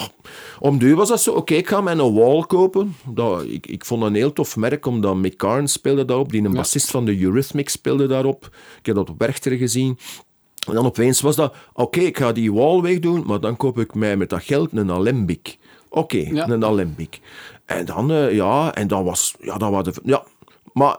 Om duur was dat zo, oké, ik ga mij een wall kopen. Dat, ik, ik vond een heel tof merk, omdat Mick Carn speelde daarop. Die een bassist van de Eurythmics speelde daarop. Ik heb dat op Werchter gezien. En dan opeens was dat, oké, ik ga die wall wegdoen, maar dan koop ik mij met dat geld een Alembic. Oké, Ja. een Olympic. En dan, eh, ja, en dan was, ja, dan waren, ja. Maar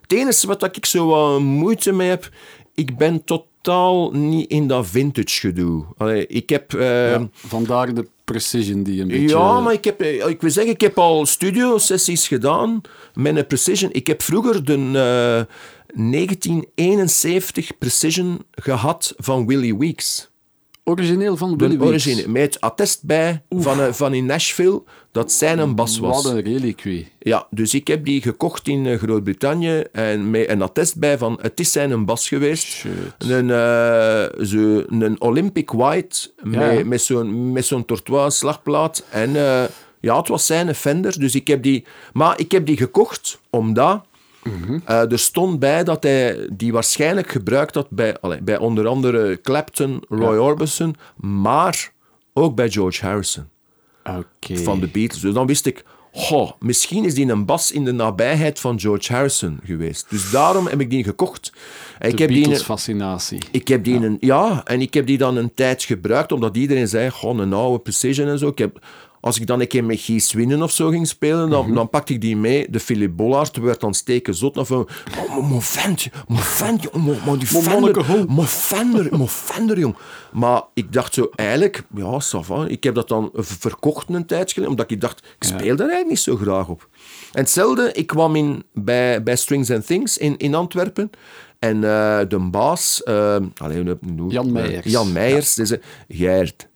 het enige wat ik zo wat moeite mee heb, ik ben totaal niet in dat vintage gedoe. Allee, ik heb... eh, Ja, vandaar de precision die een beetje... ja, maar ik, heb, eh, ik wil zeggen, ik heb al studiosessies gedaan met een Precision. Ik heb vroeger de eh, 1971 Precision gehad van Willie Weeks. Origineel van De Willy Weeks. origine, met het attest bij van, eh, van in Nashville dat zijn een bas was. Wat een reliquie. Ja, dus ik heb die gekocht in eh, Groot-Brittannië en met een attest bij van het is zijn een bas geweest. Shit. Een, zo, een Olympic White met, Ja. met zo'n met zo'n tortoise slagplaat. En ja, het was zijn Fender, dus ik heb die... Maar ik heb die gekocht omdat... eh, er stond bij dat hij die waarschijnlijk gebruikt had bij, allee, bij onder andere Clapton, Roy Orbison, maar ook bij George Harrison van de Beatles. Dus dan wist ik, goh, misschien is die een bas in de nabijheid van George Harrison geweest. Dus daarom heb ik die gekocht. En ik De heb die, een, Beatles-fascinatie. ik heb die een, ja, en ik heb die dan een tijd gebruikt, omdat iedereen zei, goh, een oude Precision en zo. Ik heb, als ik dan een keer met Guy Winnen of zo ging spelen, dan, dan pakte ik die mee. De Philip Bollard werd dan steken zot. Of, oh, maar mijn vent, mijn vent, jong, maar- maar die Fender, mijn Fender, mijn Fender, jong. Maar ik dacht zo, eigenlijk, ja, ça va. Ik heb dat dan verkocht een tijd geleden, omdat ik dacht, ik speel daar eigenlijk niet zo graag op. En hetzelfde, ik kwam in, bij, bij Strings and Things in, in Antwerpen. En eh, de baas, eh, allee, hoe- hoe- Jan eh, Meijers. Jan Meijers, die zei, Gert,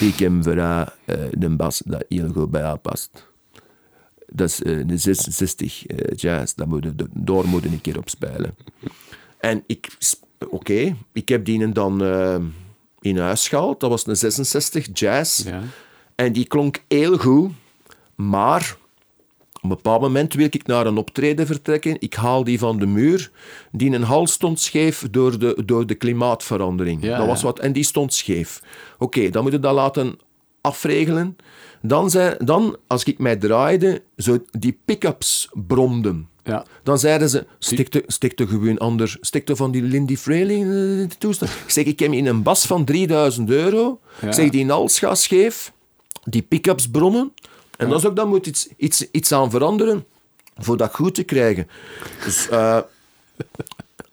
ik heb voor uh, de bas dat heel goed bij haar past. Dat is eh, de 66 eh, jazz, daar moet je, daar moet een keer op spelen. En ik, oké, ik heb die dan eh, in huis gehaald. Dat was een 66 jazz. Ja. En die klonk heel goed, maar op een bepaald moment wil ik naar een optreden vertrekken. Ik haal die van de muur. Die een hal stond scheef door de, door de klimaatverandering. Ja, dat was wat, en die stond scheef. Oké, dan moet je dat laten afregelen. Dan, zei, dan, als ik mij draaide, zo die pick-ups bromden. Ja. Dan zeiden ze, stik er, stik er gewoon ander, stik er van die Lindy Fraley in de toestand. Ik zeg, ik heb in een bas van 3000 euro. Ja. Ik zeg, die gaat scheef, die pick-ups brommen. En dan, ook, dan moet iets, iets, iets aan veranderen voor dat goed te krijgen. Dus eh,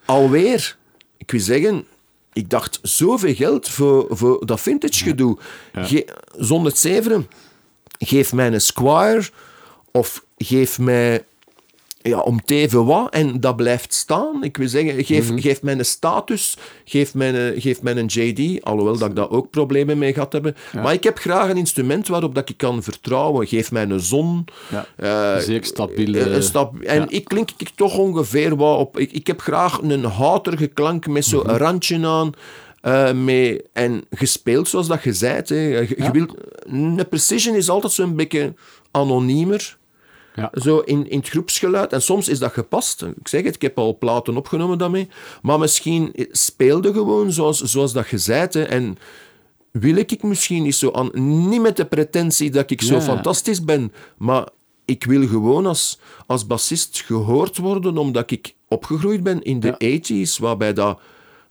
alweer, ik wil zeggen, ik dacht zoveel geld voor, voor dat vintage gedoe. Ge, zonder het zeveren, geef mij een Squire of geef mij ja, om te even wat en dat blijft staan. Ik wil zeggen, geef, geef mij een status, geef mij een, geef mij een JD, alhoewel dat ik daar ook problemen mee gehad heb. Maar ik heb graag een instrument waarop dat ik kan vertrouwen. Geef mij een zon. Ja. eh, Zeer stabiele... eh, een en ja. ik klink ik toch ongeveer wat op. Ik, ik heb graag een houterige klank met zo'n Mhm. randje aan. eh, mee, en gespeeld zoals dat je zei. Hè. Je, je Ja. wilt, een precision is altijd zo'n beetje anoniemer. Ja. Zo in, in het groepsgeluid. En soms is dat gepast. Ik zeg het, ik heb al platen opgenomen daarmee. Maar misschien speelde gewoon zoals, zoals dat je zei. hè. En wil ik misschien niet zo aan... Niet met de pretentie dat ik zo fantastisch ben, maar ik wil gewoon als, als bassist gehoord worden, omdat ik opgegroeid ben in de 80s, waarbij dat...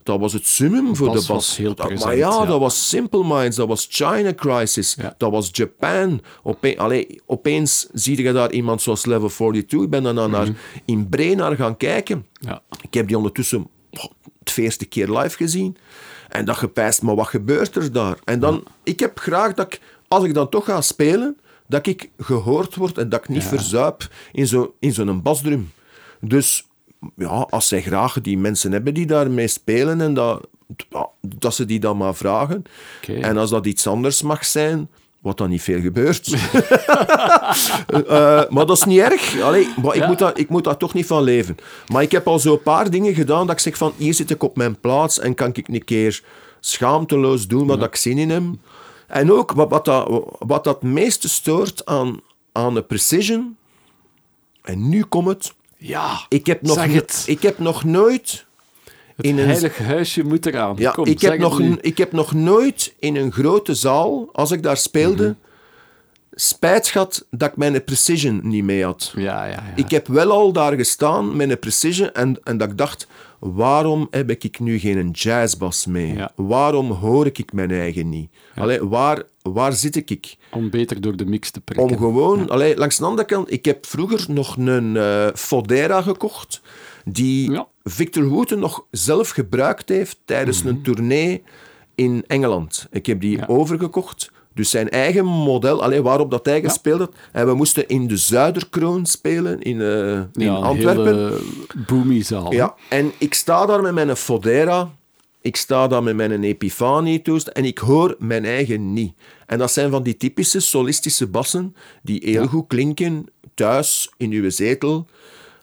Dat was het summum voor de bas. was heel Dat- present, maar ja, ja. dat was Simple Minds, dat was China Crisis, Ja. dat was Japan. Ope allee, opeens zie je daar iemand zoals Level 42. Ik ben dan Mhm. naar, in Bre naar gaan kijken. Ja. Ik heb die ondertussen het eerste keer live gezien. En dat gepijst, maar wat gebeurt er daar? En dan, ik heb graag dat ik, als ik dan toch ga spelen, dat ik gehoord word en dat ik niet verzuip in zo'n in zo'n basdrum. Dus ja, als zij graag die mensen hebben die daarmee spelen en dat, dat ze die dan maar vragen. En als dat iets anders mag zijn, wat dan niet veel gebeurt. Eh, maar dat is niet erg. Allee, maar ik, Ja. moet daar, ik moet daar toch niet van leven. Maar ik heb al zo'n paar dingen gedaan dat ik zeg van hier zit ik op mijn plaats en kan ik een keer schaamteloos doen wat ik zin in heb. En ook wat, wat, dat, wat dat meeste stoort aan, aan de precision. En nu komt het. Ja, Ik heb nog, zeg no- het. ik heb nog nooit Het in een heilig huisje moet eraan. ja, Kom, ik, heb nog, ik heb nog nooit in een grote zaal, als ik daar speelde, spijt gehad dat ik mijn precision niet mee had. Ja, ja, ja. Ik heb wel al daar gestaan met een precision en, en dat ik dacht, waarom heb ik nu geen jazzbas mee? Ja. Waarom hoor ik mijn eigen niet? Allee, waar, waar zit ik? Om beter door de mix te prikken. Om gewoon, allee, langs de andere kant, ik heb vroeger nog een eh Fodera gekocht, die. Victor Wooten nog zelf gebruikt heeft tijdens een tournee in Engeland. Ik heb die overgekocht. Dus zijn eigen model, alleen waarop dat hij gespeeld had. En we moesten in de Zuiderkroon spelen in, eh, in Antwerpen. hele boomy zaal. Ja, en ik sta daar met mijn Fodera, ik sta daar met mijn Epiphany toest en ik hoor mijn eigen niet. En dat zijn van die typische solistische bassen die heel Ja. goed klinken thuis in uw zetel,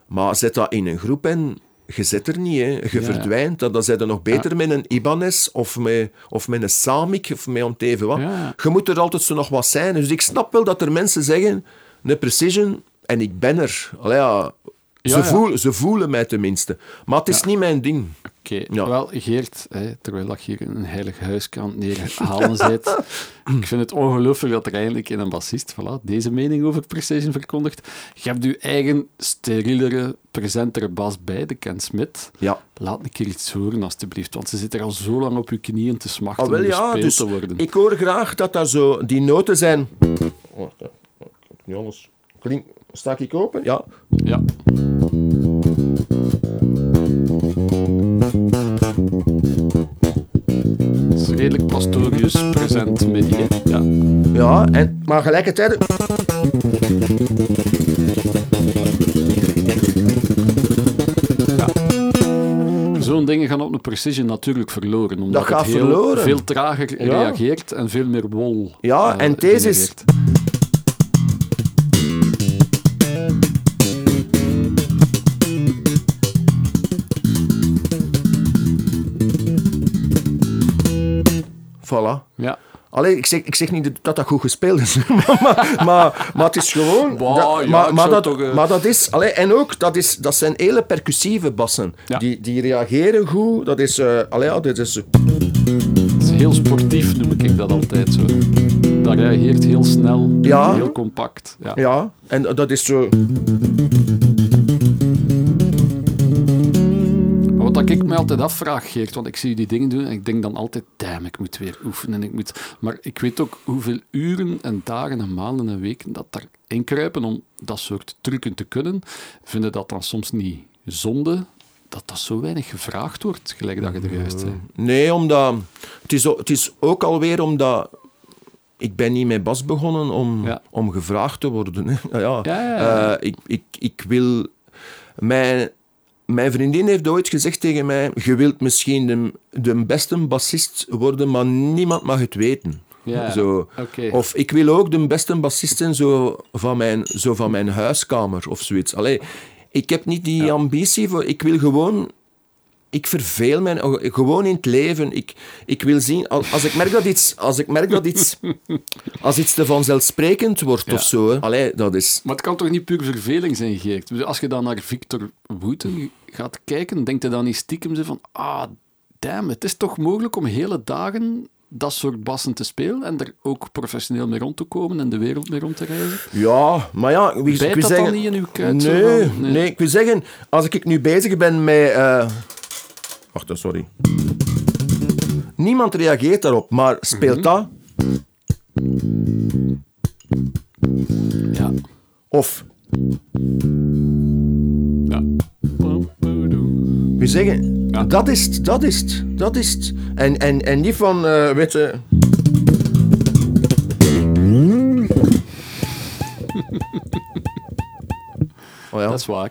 maar zet dat in een groep en je zit er niet, hè. je ja. verdwijnt. Dan, dan zijn er nog beter met een Ibanez of met, of met een Samic of met om te even wat. Ja. Je moet er altijd zo nog wat zijn. Dus ik snap wel dat er mensen zeggen, een precision, en ik ben er. Allee, Ja, ze. Voelen, ze voelen mij tenminste. Maar het is niet mijn ding. Oké, wel Geert, hè, terwijl ik hier een heilig huiskant neerhalen zit, ik vind het ongelooflijk dat er eindelijk in een bassist voilà, deze mening over Precision verkondigt. Je hebt je eigen sterielere, presentere bas bij, de Ken Smith. Ja. Laat een keer iets horen, alstublieft, want ze zit er al zo lang op je knieën te smachten Ah, wel om ja, gespeeld dus te worden. ik hoor graag dat dat zo, die noten zijn... Oh, dat- niet anders. Klink, sta ik open? Ja. Ja. Het is redelijk pastorius, present midi. hè. Ja. Ja, en, maar gelijkertijd... Zo'n dingen gaan op een precision natuurlijk verloren. Omdat Dat gaat het heel, verloren. veel trager Ja. reageert en veel meer wol Ja, eh, en deze is- genereert. Voilà. Ja. Allee, ik zeg, ik zeg niet dat dat goed gespeeld is, maar, maar, maar, maar het is gewoon... Dat, ja, maar, maar, dat, toch, eh, maar dat is... Allee, en ook, dat, is, dat zijn hele percussieve bassen. Ja. Die, die reageren goed. Dat is... eh allee, ja, dit is... Het is heel sportief, noem ik dat altijd zo. Dat reageert heel snel, Ja. heel compact. Ja. Ja, en dat is zo... wat ik me altijd afvraag, Geert, want ik zie die dingen doen en ik denk dan altijd, damn, ik moet weer oefenen. Ik moet... Maar ik weet ook hoeveel uren en dagen en maanden en weken dat daarin kruipen om dat soort trucken te kunnen. Vinden dat dan soms niet zonde dat dat zo weinig gevraagd wordt, gelijk dat je er juist zei. Nee, omdat... Het is, o- het is ook alweer omdat... Ik ben niet met Bas begonnen om, Ja. om gevraagd te worden. hè. Ja, ja. Ja, ja, ja. Eh, ik, ik, ik wil... Mijn, mijn vriendin heeft ooit gezegd tegen mij... Je wilt misschien de, de beste bassist worden, maar niemand mag het weten. Ja, Zo. Of ik wil ook de beste bassist zijn zo van mijn, zo van mijn huiskamer of zoiets. Allee, ik heb niet die ambitie voor... Ik wil gewoon... Ik verveel mij gewoon in het leven. Ik, ik wil zien... Als, ik merk dat iets... Als ik merk dat iets... Als iets te vanzelfsprekend wordt Ja. of zo... Hè. Allee, dat is... Maar het kan toch niet puur verveling zijn, Geert? Dus Als je dan naar Victor Wooten gaat kijken, denkt je dan niet stiekem van ah, damn, het is toch mogelijk om hele dagen dat soort bassen te spelen en er ook professioneel mee rond te komen en de wereld mee rond te reizen? Ja, maar ja... Wie, Bijt ik wil dat zeggen, dan niet in uw kuit? Nee, nee. ik wil zeggen... Als ik nu bezig ben met... eh, Wacht, eh, sorry. Niemand reageert daarop, maar speelt dat... Ja. Of... ja. Wil zeggen, Ja. dat is het, dat is het, dat is het. En, en, en niet van, eh weet je... Oh ja. Dat is waar.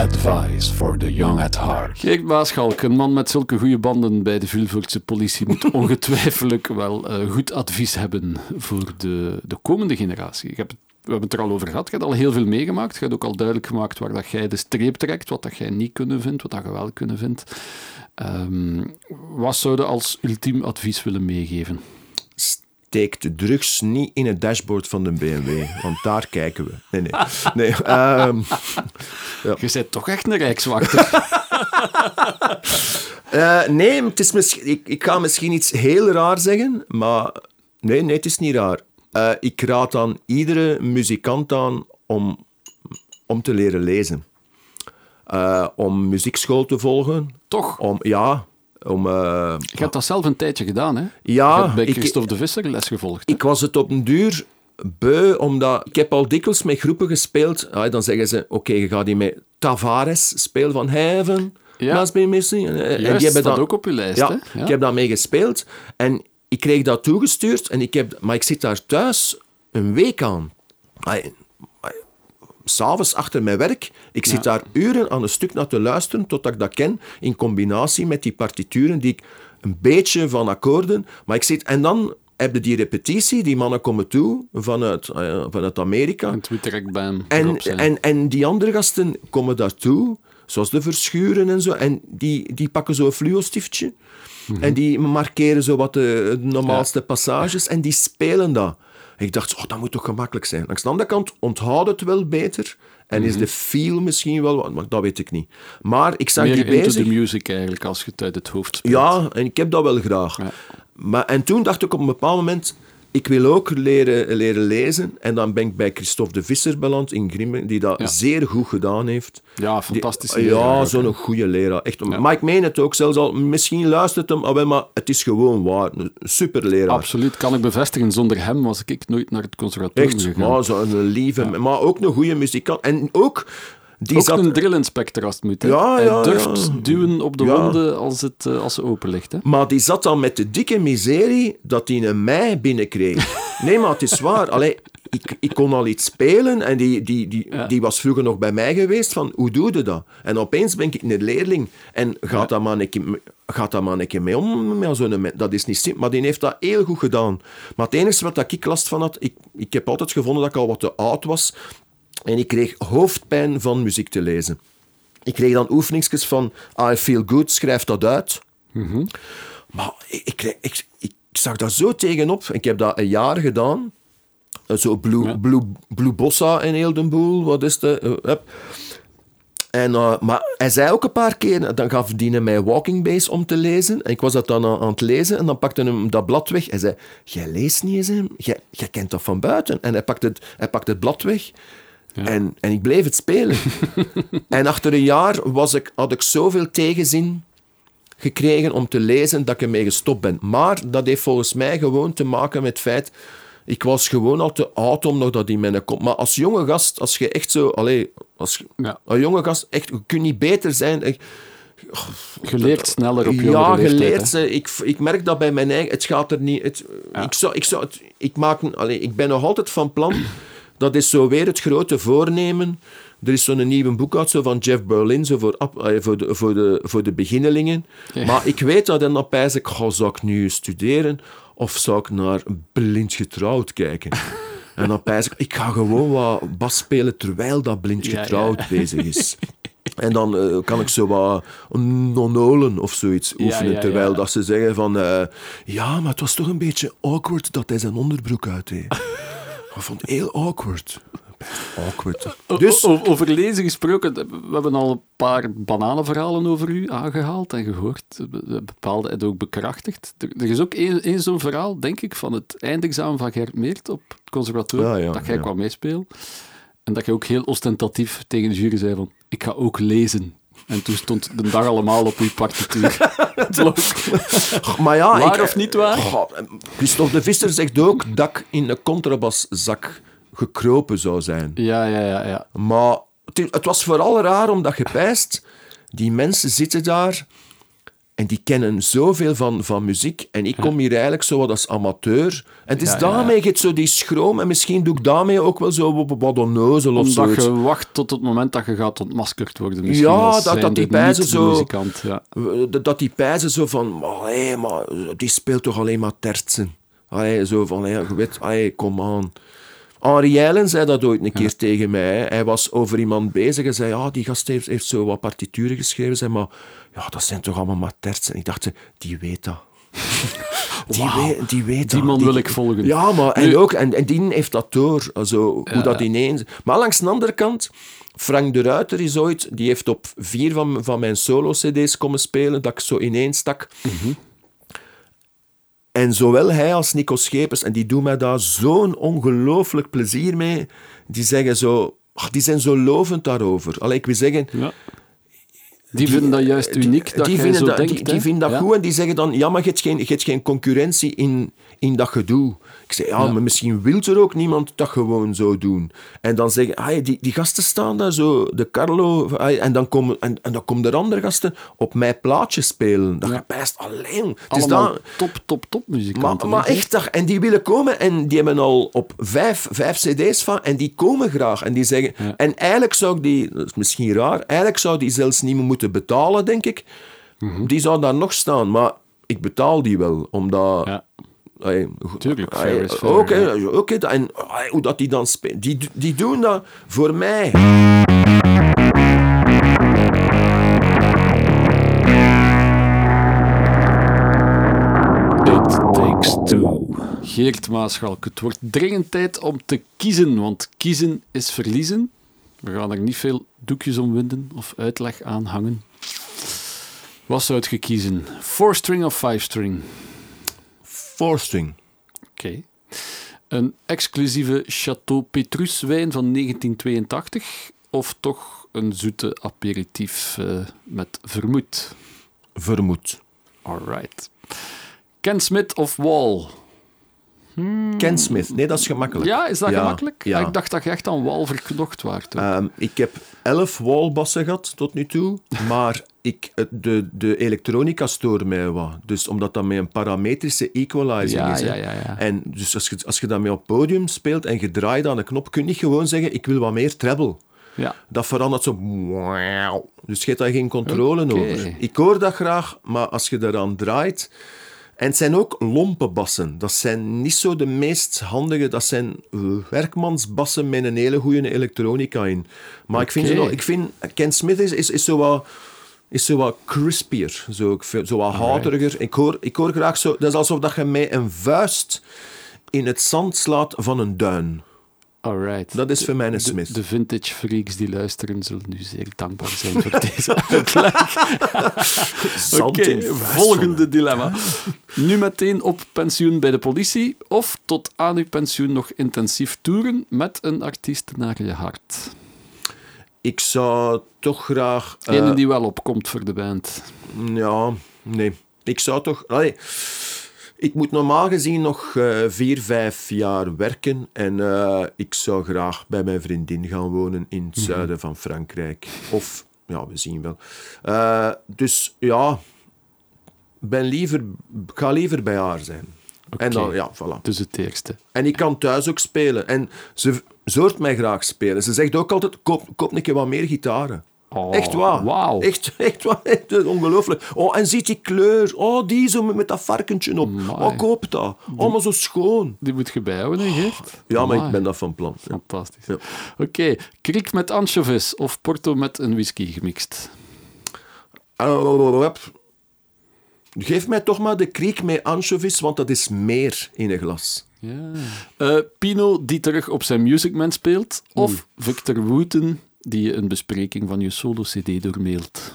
Advice for the young at heart. Geert Maaschalk, een man met zulke goede banden bij de Vilvoortse politie, moet ongetwijfelijk wel eh, goed advies hebben voor de, de komende generatie. Ik heb we hebben het er al over gehad. Je hebt al heel veel meegemaakt. Je hebt ook al duidelijk gemaakt waar dat jij de streep trekt, wat dat jij niet kunnen vindt, wat dat je wel kunnen vindt. Ehm, wat zou je als ultiem advies willen meegeven? De drugs niet in het dashboard van de BMW, want daar kijken we. Nee, nee. nee ehm, Je bent toch echt een rijkswachter. Eh, nee, het is misschien, ik, ik ga misschien iets heel raar zeggen, maar nee, nee het is niet raar. Eh, ik raad aan iedere muzikant aan om, om te leren lezen. Eh, om muziekschool te volgen. Toch? Om, ja, om... eh, Je hebt dat zelf een tijdje gedaan, hè? Ja, Je hebt bij ik- Christophe de Visser les gevolgd. hè? ik was het op een duur beu, omdat ik heb al dikwijls met groepen gespeeld. Ah, dan zeggen ze, oké, je gaat die met Tavares spelen van Heaven. Ja. Must be missing. En, en Juist, die hebben staat dan- ook op je lijst, ja, hè? Ja. ik heb daarmee gespeeld. En ik kreeg dat toegestuurd. En ik heb, maar ik zit daar thuis een week aan. S'avonds achter mijn werk. Ik zit daar uren aan een stuk naar te luisteren totdat ik dat ken. In combinatie met die partituren die ik een beetje van akkoorden. Maar ik zit... En dan heb je die repetitie. Die mannen komen toe vanuit, eh, vanuit Amerika. En Twitter hem En, en, en die andere gasten komen daartoe, zoals de verschuren en zo, en die, die pakken zo'n fluostiftje en die markeren zo wat de, de normaalste passages en die spelen dat. Ik dacht, oh, dat moet toch gemakkelijk zijn. Langs de andere kant onthoud het wel beter en is de feel misschien wel wat, maar dat weet ik niet. Maar ik zag Meer die into bezig. the music eigenlijk, als je het uit het hoofd speelt. Ja, en ik heb dat wel graag. Ja. Maar, en toen dacht ik op een bepaald moment, ik wil ook leren, leren lezen. En dan ben ik bij Christophe de Visser beland in Grimmen, die dat Ja. zeer goed gedaan heeft. Ja, leraar Ja, zo'n goede leraar. Echt, Ja. Maar ik meen het ook zelfs al. Misschien luistert hem, ah, wel, maar het is gewoon waar. Een super leraar. Absoluut, kan ik bevestigen. Zonder hem was ik nooit naar het conservatorium Echt, gegaan. maar zo'n lieve, maar ook een goede muzikant. En ook, die Ook zat... een drillinspector als het moet. Hè. Ja, Hij ja, durft ja. duwen op de wonden als, het, eh, als ze open ligt. Hè. Maar die zat dan met de dikke miserie dat hij een mei binnenkreeg. Nee, maar het is waar. Allee, ik, ik kon al iets spelen en die, die, die, Ja. die was vroeger nog bij mij geweest van hoe doe je dat? En opeens ben ik een leerling en gaat dat maar een keer, gaat dat maar een keer mee om met zo'n? Dat is niet simpel, maar die heeft dat heel goed gedaan. Maar het enige wat ik last van had, ik, ik heb altijd gevonden dat ik al wat te oud was en ik kreeg hoofdpijn van muziek te lezen. Ik kreeg dan oefeningsjes van I feel good, schrijf dat uit. Maar ik, ik, ik, ik zag daar zo tegenop. Ik heb dat een jaar gedaan. Eh, Zo Blue, Ja. Blue, Blue Bossa en heel de boel. Wat is de... eh. En, eh, maar hij zei ook een paar keer, dan gaf die mij Walking Base om te lezen. En ik was dat dan aan, aan het lezen en dan pakte hem dat blad weg. Hij zei, jij leest niet eens, jij kent dat van buiten. En hij pakte het, hij pakte het blad weg. En, en ik bleef het spelen. en achter een jaar was ik, had ik zoveel tegenzin gekregen om te lezen dat ik ermee gestopt ben. Maar dat heeft volgens mij gewoon te maken met het feit... Ik was gewoon al te oud om nog dat in mijn kop... Maar als jonge gast, als je echt zo... Allee, als Ja. een jonge gast, echt, je kunt niet beter zijn. Ik- Je leert sneller op je ja, geleerd. Ik, ik merk dat bij mijn eigen... Het gaat er niet... Het, ik, zou, ik, zou het, ik, maak, ik ben nog altijd van plan... Dat is zo weer het grote voornemen. Er is zo'n nieuw boek uit zo van Jeff Berlin zo voor, allee, voor, de, voor, de, voor de beginnelingen. Ja. Maar ik weet dat en dan pijs ik, goh, zou ik nu studeren of zou ik naar Blind Getrouwd kijken? en dan pijs ik, ik ga gewoon wat bas spelen terwijl dat Blind Ja, ja. Getrouwd bezig is. En dan eh, kan ik zo wat nonolen of zoiets oefenen, ja, terwijl ja. dat ze zeggen van... eh, ja, maar het was toch een beetje awkward dat hij zijn onderbroek uit deed. Ik vond het heel awkward. Awkward. Dus, O- o- over lezen gesproken, we hebben al een paar bananenverhalen over u aangehaald en gehoord. Be- Bepaalde en ook bekrachtigd. Er, er is ook één één zo'n verhaal, denk ik, van het eindexamen van Gert Meert op het conservatorium, Ja, ja, dat jij ja. kwam meespelen. En dat je ook heel ostentatief tegen de jury zei van, ik ga ook lezen. En toen stond de dag allemaal op uw partituur. maar ja... Waar ik, of niet waar? Goh, Christophe de Visser zegt ook dat ik in een contrabaszak gekropen zou zijn. ja, ja, ja, ja. Maar het, het was vooral raar omdat je pijst, die mensen zitten daar en die kennen zoveel van, van muziek. En ik kom hier eigenlijk zo wat als amateur. En het is Ja, ja. daarmee je zo die schroom. En misschien doe ik daarmee ook wel zo wat- onnozel of Omdat zoiets. je wacht tot het moment dat je gaat ontmaskerd worden. Misschien Ja, dat- dat die pijzen zo- muzikant, ja. Dat die pijzen zo van... Allee, maar die speelt toch alleen maar tertsen. Allee, zo van, ja, je weet, allee, kom aan. Henri Eilen zei dat ooit een keer tegen mij. Hij was over iemand bezig en zei, ja, die gast heeft, heeft zo wat partituren geschreven. Zei, maar ja, dat zijn toch allemaal maar tertsen. Ik dacht, die weet dat. Die, weet, die weet Die man wil ik volgen. Ja, maar en Nu- ook, en, en die heeft dat door, also, hoe dat ineens... Maar langs de andere kant, Frank de Ruiter is ooit, die heeft op vier van, van mijn solo-cd's komen spelen, dat ik zo ineens stak. Mhm. En zowel hij als Nico Schepers, en die doen mij daar zo'n ongelooflijk plezier mee, die zeggen zo... ach, die zijn zo lovend daarover. Allee, ik wil zeggen... Ja. Die vinden dat juist uniek, dat die vinden zo dat, denkt. die, vinden dat Ja. goed en die zeggen dan, ja, maar je hebt geen, je hebt geen concurrentie in, in dat gedoe. Ik zeg, ja, maar misschien wil er ook niemand dat gewoon zo doen. En dan zeggen, ah, die, die gasten staan daar zo, de Carlo, ah, en dan komen, en, en dan komen er andere gasten op mijn plaatje spelen. Dat Ja. best alleen. Het is Allemaal dat, top, top, top maar, muzikanten. maar hè? echt, en die willen komen en die hebben al op vijf, vijf cd's van en die komen graag. En die zeggen, Ja. en eigenlijk zou ik die, dat is misschien raar, eigenlijk zou die zelfs niet meer moeten betalen, denk ik. Mhm. Die zou daar nog staan, maar ik betaal die wel, omdat... Ja. Tuurlijk, ook, hè, en hoe dat die dan spelen, die, die doen dat voor mij. It takes two. Geert Maaschalk, het wordt dringend tijd om te kiezen, want kiezen is verliezen. We gaan er niet veel doekjes om winden of uitleg aan hangen. Wat zou je kiezen? Four-string of five-string? Four-string. Oké. Een exclusieve Chateau Petrus wijn van 1982 of toch een zoete aperitief eh, met vermoed? Vermoed. Alright. Ken Smith of Wall? Ken Smith. Nee, dat is gemakkelijk. Ja, is dat Ja, gemakkelijk? ja. Ik dacht dat je echt aan Wal verknocht waart. Ehm, ik heb elf wallbassen gehad tot nu toe, maar ik, het- de, de elektronica stoorde mij wat. Dus omdat dat met een parametrische equalizer Ja, is. ja, ja, ja. En dus als je, als je daarmee op podium speelt en je draait aan de knop, kun je niet gewoon zeggen, ik wil wat meer treble. ja. Dat verandert zo... Dus je hebt daar geen controle over. Ik hoor dat graag, maar als je eraan draait... En het zijn ook lompe bassen. Dat zijn niet zo de meest handige... Dat zijn eh, werkmansbassen met een hele goede elektronica in. Maar ik vind, ze nog, ik vind... Ken Smith is, is, is zo wat... Is zo wat crispier, zo, ik vind- zo wat houteriger. Ik hoor, ik hoor graag zo... Dat is alsof dat je mij een vuist in het zand slaat van een duin. Alright. Dat is voor mij een De, Smith. de vintage freaks die luisteren zullen nu zeer dankbaar zijn voor deze uitleg. Oké, volgende dilemma. Nu meteen op pensioen bij de politie of tot aan uw pensioen nog intensief toeren met een artiest naar je hart? Ik zou toch graag... eh, Ene die wel opkomt voor de band. Ja, nee. Ik zou toch... Allee, ik moet normaal gezien nog eh, vier, vijf jaar werken. En eh, ik zou graag bij mijn vriendin gaan wonen in het zuiden van Frankrijk. Of, ja, we zien wel. Dus ja, ben liever, ga liever bij haar zijn. En dan, ja, voilà. Dus het eerste. En ik kan thuis ook spelen. En ze ze hoort mij graag spelen. Ze zegt ook altijd, koop, koop een keer wat meer gitaren. Oh, echt waar. Echt, echt waar. Echt ongelooflijk. Oh, en ziet die kleur. Oh, die zo met dat varkentje op. Amai. Oh, koop dat. Oh, maar zo schoon. Die moet je bijhouden, hè, Geert? Ja, maar ik ben dat van plan. Ja. Fantastisch. Ja. Oké, kriek met anchovies of porto met een whisky gemixt? Oh, hup. Geef mij toch maar de kriek met anchovies, want dat is meer in een glas. Ja. Eh, Pino die terug op zijn Music Man speelt, of Victor Wooten die je een bespreking van je solo-cd doormailt.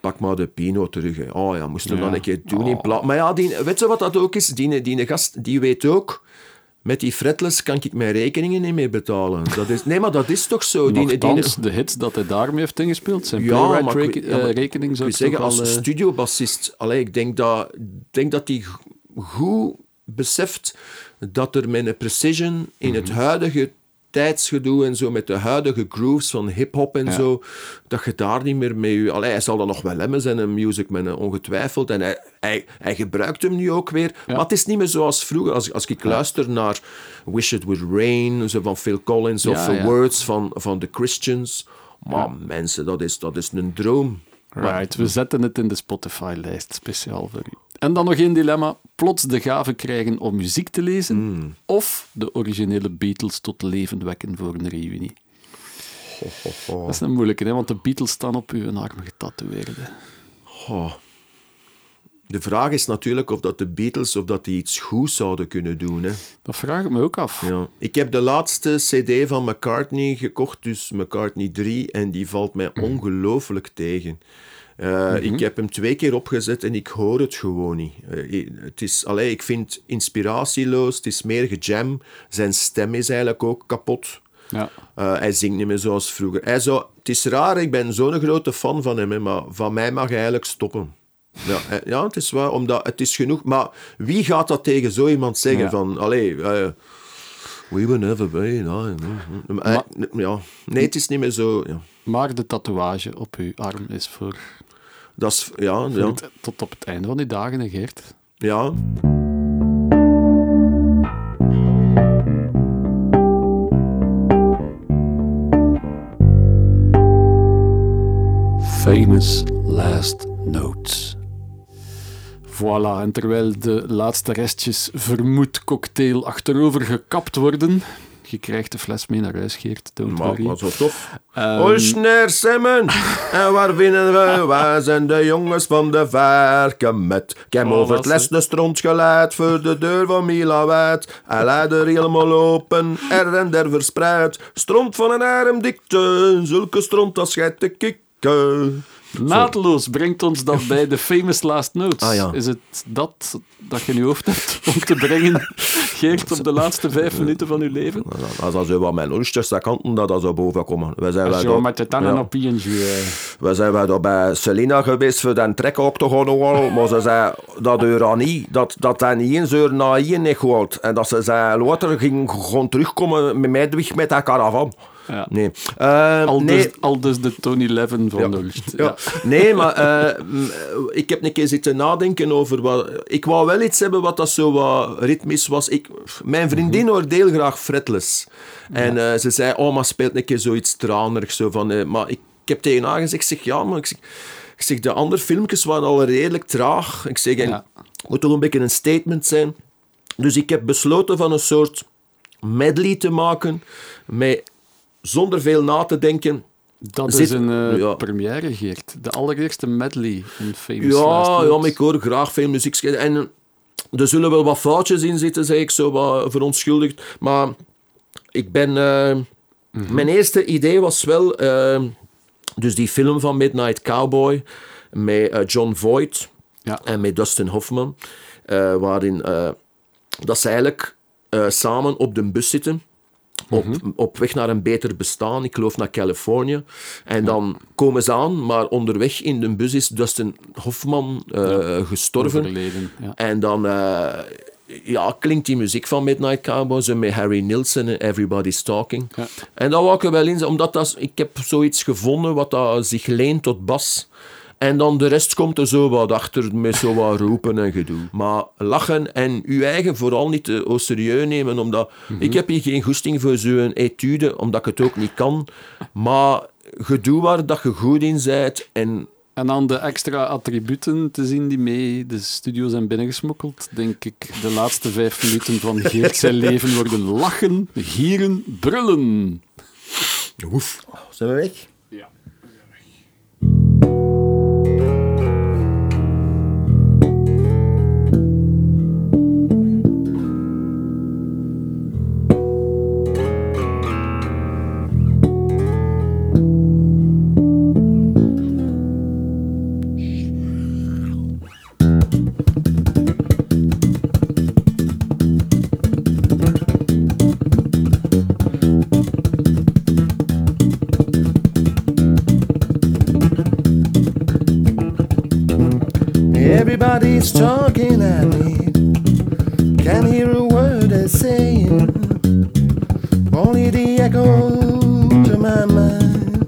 Pak maar de Pino terug. hè. Oh ja, moesten we Ja. dan een keer doen in Oh. plaats. Maar ja, die, weet je wat dat ook is? Die, die gast die weet ook. Met die fretless kan ik mijn rekeningen niet meer betalen. Dat is, nee, maar dat is toch zo? Die, die, de hits dat hij daarmee heeft ingespeeld, zijn Ja, maar reken- ja, maar eh, rekening zou ik zeggen, als al... eh, studiobassist, allee, ik denk dat, denk dat goed beseft dat er met een precision in het Mhm. huidige tijdsgedoe en zo, met de huidige grooves van hip-hop en zo, dat je daar niet meer mee. Allee, hij zal dat nog wel hebben, zijn een music man, eh, ongetwijfeld. En hij, hij, hij gebruikt hem nu ook weer. Maar het is niet meer zoals vroeger. Als, als ik luister naar Wish It Would Rain, zo van Phil Collins, of The. Words van, van The Christians. Maar mensen, dat is, dat is een droom. Right, we zetten het in de Spotify-lijst, speciaal voor u. En dan nog één dilemma. Plots de gave krijgen om muziek te lezen, Hmm. of de originele Beatles tot leven wekken voor een reunie. Dat is een moeilijke, hè? want de Beatles staan op uw arm getatoeëerd. hè. Oh. De vraag is natuurlijk of dat de Beatles of dat die iets goed zouden kunnen doen. Hè. Dat vraag ik me ook af. Ja. Ik heb de laatste CD van McCartney gekocht, dus McCartney 3, en die valt mij ongelooflijk tegen. Uh, Ik heb hem twee keer opgezet en ik hoor het gewoon niet. Uh, het is, allee, ik vind het inspiratieloos, het is meer gejam. Zijn stem is eigenlijk ook kapot. Ja. Uh, hij zingt niet meer zoals vroeger. Hij zou, het is raar, ik ben zo'n grote fan van hem, hè, maar van mij mag hij eigenlijk stoppen. Ja, ja, het is waar, omdat het is genoeg. Maar wie gaat dat tegen zo iemand zeggen? Ja. Van, allee, uh, we will never be. No, Maar- ja. Nee, het is niet meer zo. Ja. Maar de tatoeage op uw arm is voor, Dat is, ja, voor ja, het- tot op het einde van die dagen, hè, Geert. ja. Famous Last Notes. Voilà, en terwijl de laatste restjes vermoed cocktail achterover gekapt worden, je krijgt de fles mee naar huis, Geert, don't Maar worry. zo tof. Ehm, Oosneer Simmen, en waar vinden we? Waar zijn de jongens van de varken met? Ik heb Oh, over het les de stront geleid voor de deur van Mila wijd. Hij leidde er helemaal open, er en der verspreid. Stront van een arm dikte, zulke stront als gij te kikken. Naadloos brengt ons dat bij de famous last notes. Ah, ja. Is het dat dat je in je hoofd hebt om te brengen, Geert, op de laatste vijf minuten van je leven? Als dat zo wat mijn dat kanten, dat dat zo boven komen. We zijn wel met de tanden ja. op ING. eh. We zijn wel bij Selina geweest voor den trek ook toch al, maar ze zei dat er niet, dat, dat hij niet eens uur na hier niet gehoord. En dat ze zei, later ging gewoon terugkomen met mij met dat caravan. Ja. Nee. Eh, Al, nee. dus, al dus de Tony Levin van Ja. Ulst. Ja. Nee, maar eh, ik heb een keer zitten nadenken over wat... Ik wou wel iets hebben wat dat zo wat ritmisch was. Ik, mijn vriendin hoort heel graag fretless. En eh, ze zei, oh, maar speelt een keer zoiets tranerigs. Zo van, maar ik, ik heb tegen haar gezegd, ik zeg, ja, maar ik zeg, ik zeg, de andere filmpjes waren al redelijk traag. Ik zeg, en het moet toch een beetje een statement zijn. Dus ik heb besloten van een soort medley te maken, met, zonder veel na te denken... Dat Zit- is een ja. première, Geert. De allereerste medley in Famous Ja, Last ja, maar ik hoor graag veel muziek. En eh, er zullen wel wat foutjes in zitten, zeg ik zo wat verontschuldigd. Maar ik ben... eh, Mijn eerste idee was wel... dus die film van Midnight Cowboy met John Voight Ja. en met Dustin Hoffman. waarin dat ze eigenlijk samen op de bus zitten. Op, op weg naar een beter bestaan, ik geloof naar Californië. En dan komen ze aan, maar onderweg in de bus is Dustin Hoffman eh, gestorven. Ja. En dan eh, ja, klinkt die muziek van Midnight Cowboys en met Harry Nilsson en Everybody's Talking. Ja. En dat wou ik er wel in, omdat dat, ik heb zoiets gevonden wat dat zich leent tot bas. En dan de rest komt er zo wat achter met zo wat roepen en gedoe. Maar lachen en uw eigen vooral niet te au serieus nemen, omdat ik heb hier geen goesting voor zo'n etude, omdat ik het ook niet kan. Maar gedoe waar dat je goed in bent en En dan de extra attributen te zien die mee de studio zijn binnengesmokkeld, denk ik de laatste vijf minuten van Geert zijn leven worden lachen, gieren, brullen. Oef. Zijn we weg? Ja. Everybody's talking at me. Can't hear a word they're saying. Only the echo to my mind.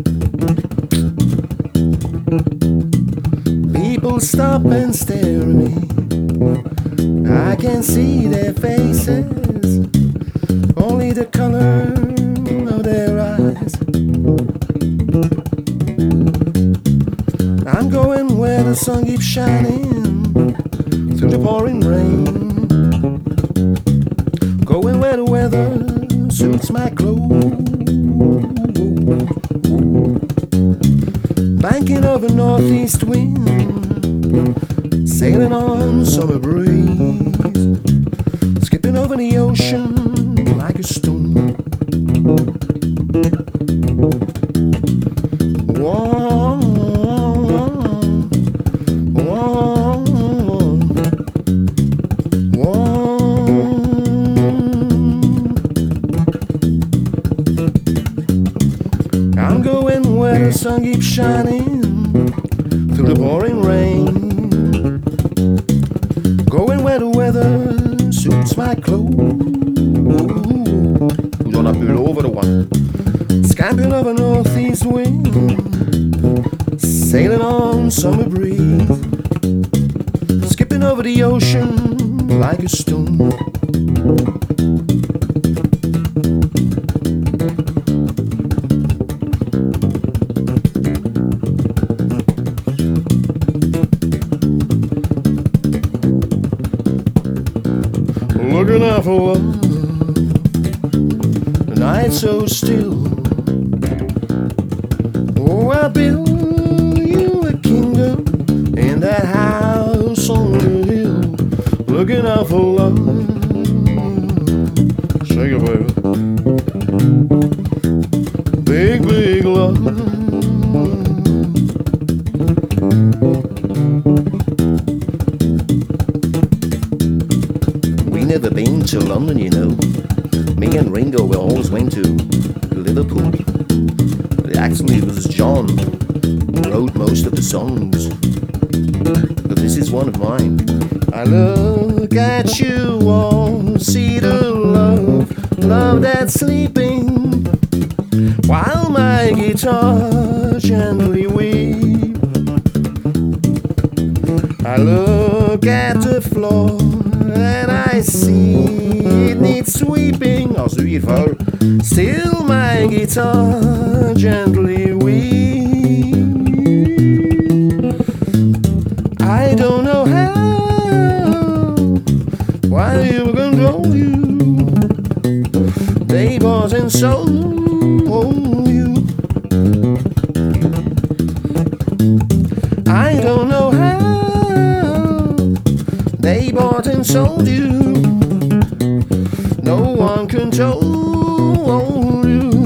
People stop and stare at me. I can see their faces. Only the color of their eyes. I'm going where the sun keeps shining pouring rain. Going where the weather suits my clothes. Banking of a northeast wind, sailing on summer breeze, skipping over the ocean. always went to Liverpool. But actually, it was John who wrote most of the songs. But this is one of mine. I look at you all, see the love, love that's sleeping, while my guitar gently weeps. I look at the floor and I see it needs sweeping or sweeper. Still, my guitar gently weeps. I don't know how, why you control you, neighbors and souls. heart and sold you. No one controlled you.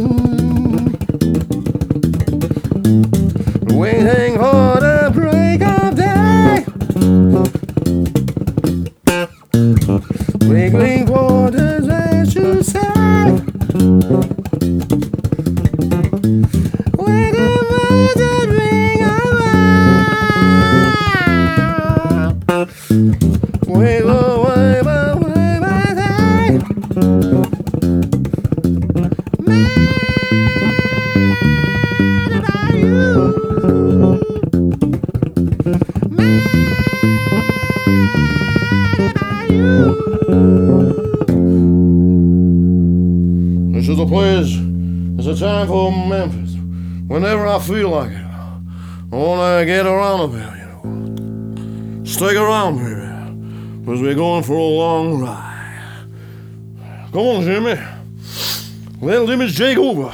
J'ai gros.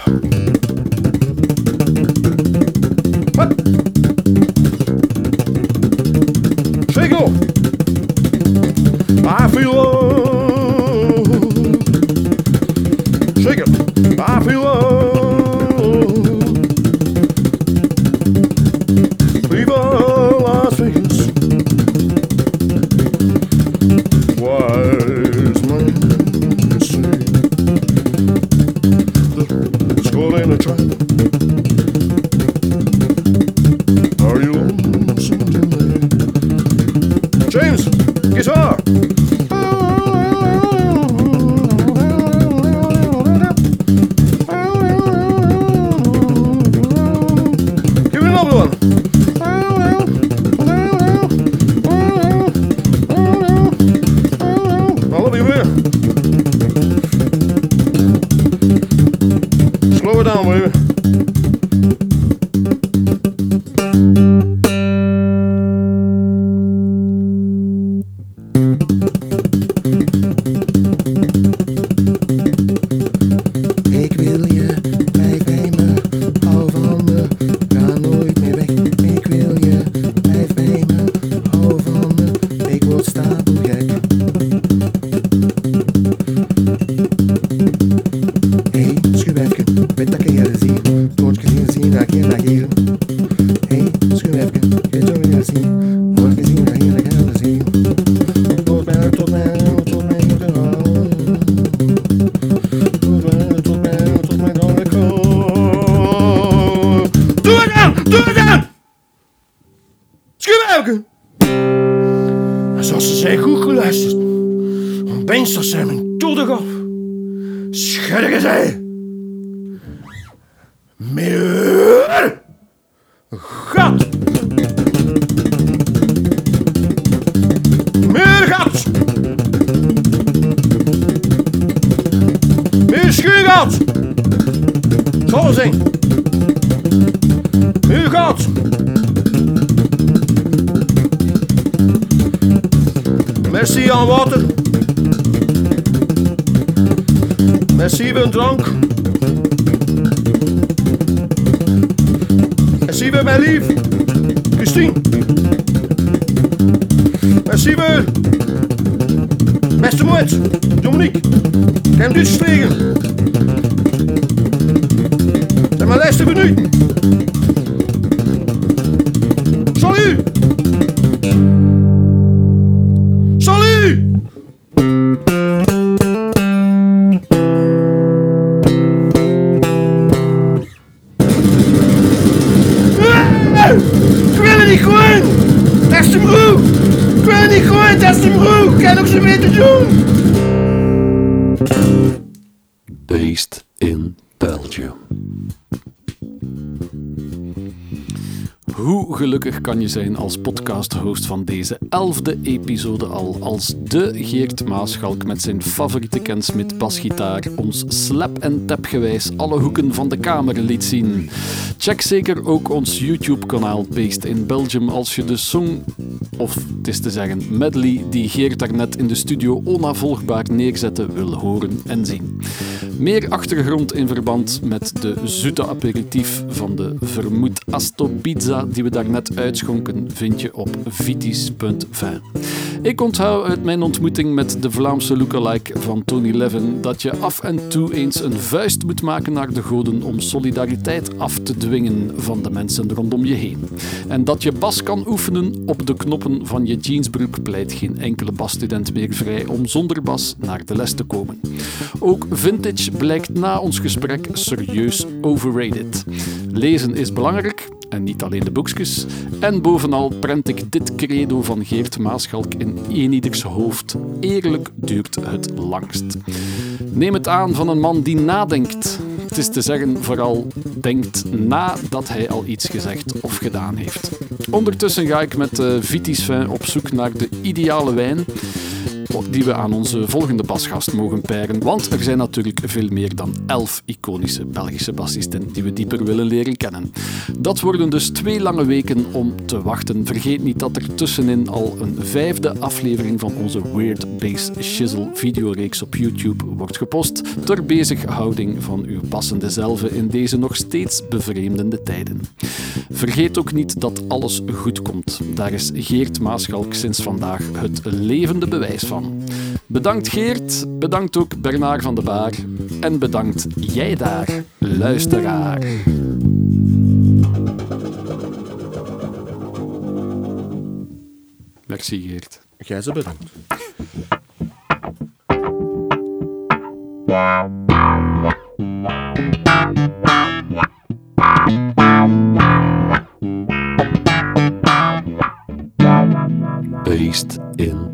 Based in Belgium. Gelukkig kan je zijn als podcast-host van deze elfde episode al, als de Geert Maaschalk met zijn favoriete Kensmit basgitaar ons slap en tapgewijs alle hoeken van de kamer liet zien. Check zeker ook ons YouTube-kanaal Based in Belgium als je de song, of het is te zeggen medley, die Geert daarnet in de studio onafvolgbaar neerzette, wil horen en zien. Meer achtergrond in verband met de zoete aperitief van de vermoed Asto Pizza die we daarnet uitschonken vind je op vitis.vin. Ik onthoud uit mijn ontmoeting met de Vlaamse lookalike van Tony Levin dat je af en toe eens een vuist moet maken naar de goden om solidariteit af te dwingen van de mensen rondom je heen. En dat je bas kan oefenen op de knoppen van je jeansbroek pleit geen enkele basstudent meer vrij om zonder bas naar de les te komen. Ook vintage blijkt na ons gesprek serieus overrated. Lezen is belangrijk, en niet alleen de boekjes. En bovenal prent ik dit credo van Geert Maaschalk in eenieders hoofd. Eerlijk duurt het langst. Neem het aan van een man die nadenkt. Het is te zeggen, vooral denkt nadat hij al iets gezegd of gedaan heeft. Ondertussen ga ik met uh, Vitis Vin op zoek naar de ideale wijn die we aan onze volgende basgast mogen peiren. Want er zijn natuurlijk veel meer dan elf iconische Belgische bassisten die we dieper willen leren kennen. Dat worden dus twee lange weken om te wachten. Vergeet niet dat er tussenin al een vijfde aflevering van onze Weird Bass Shizzle videoreeks op YouTube wordt gepost ter bezighouding van uw passende zelven in deze nog steeds bevreemdende tijden. Vergeet ook niet dat alles goed komt. Daar is Geert Maaschalk sinds vandaag het levende bewijs van. Bedankt Geert, bedankt ook Bernard van de Baar en bedankt jij daar, luisteraar. Merci Geert. Jij ze bedankt. Based in.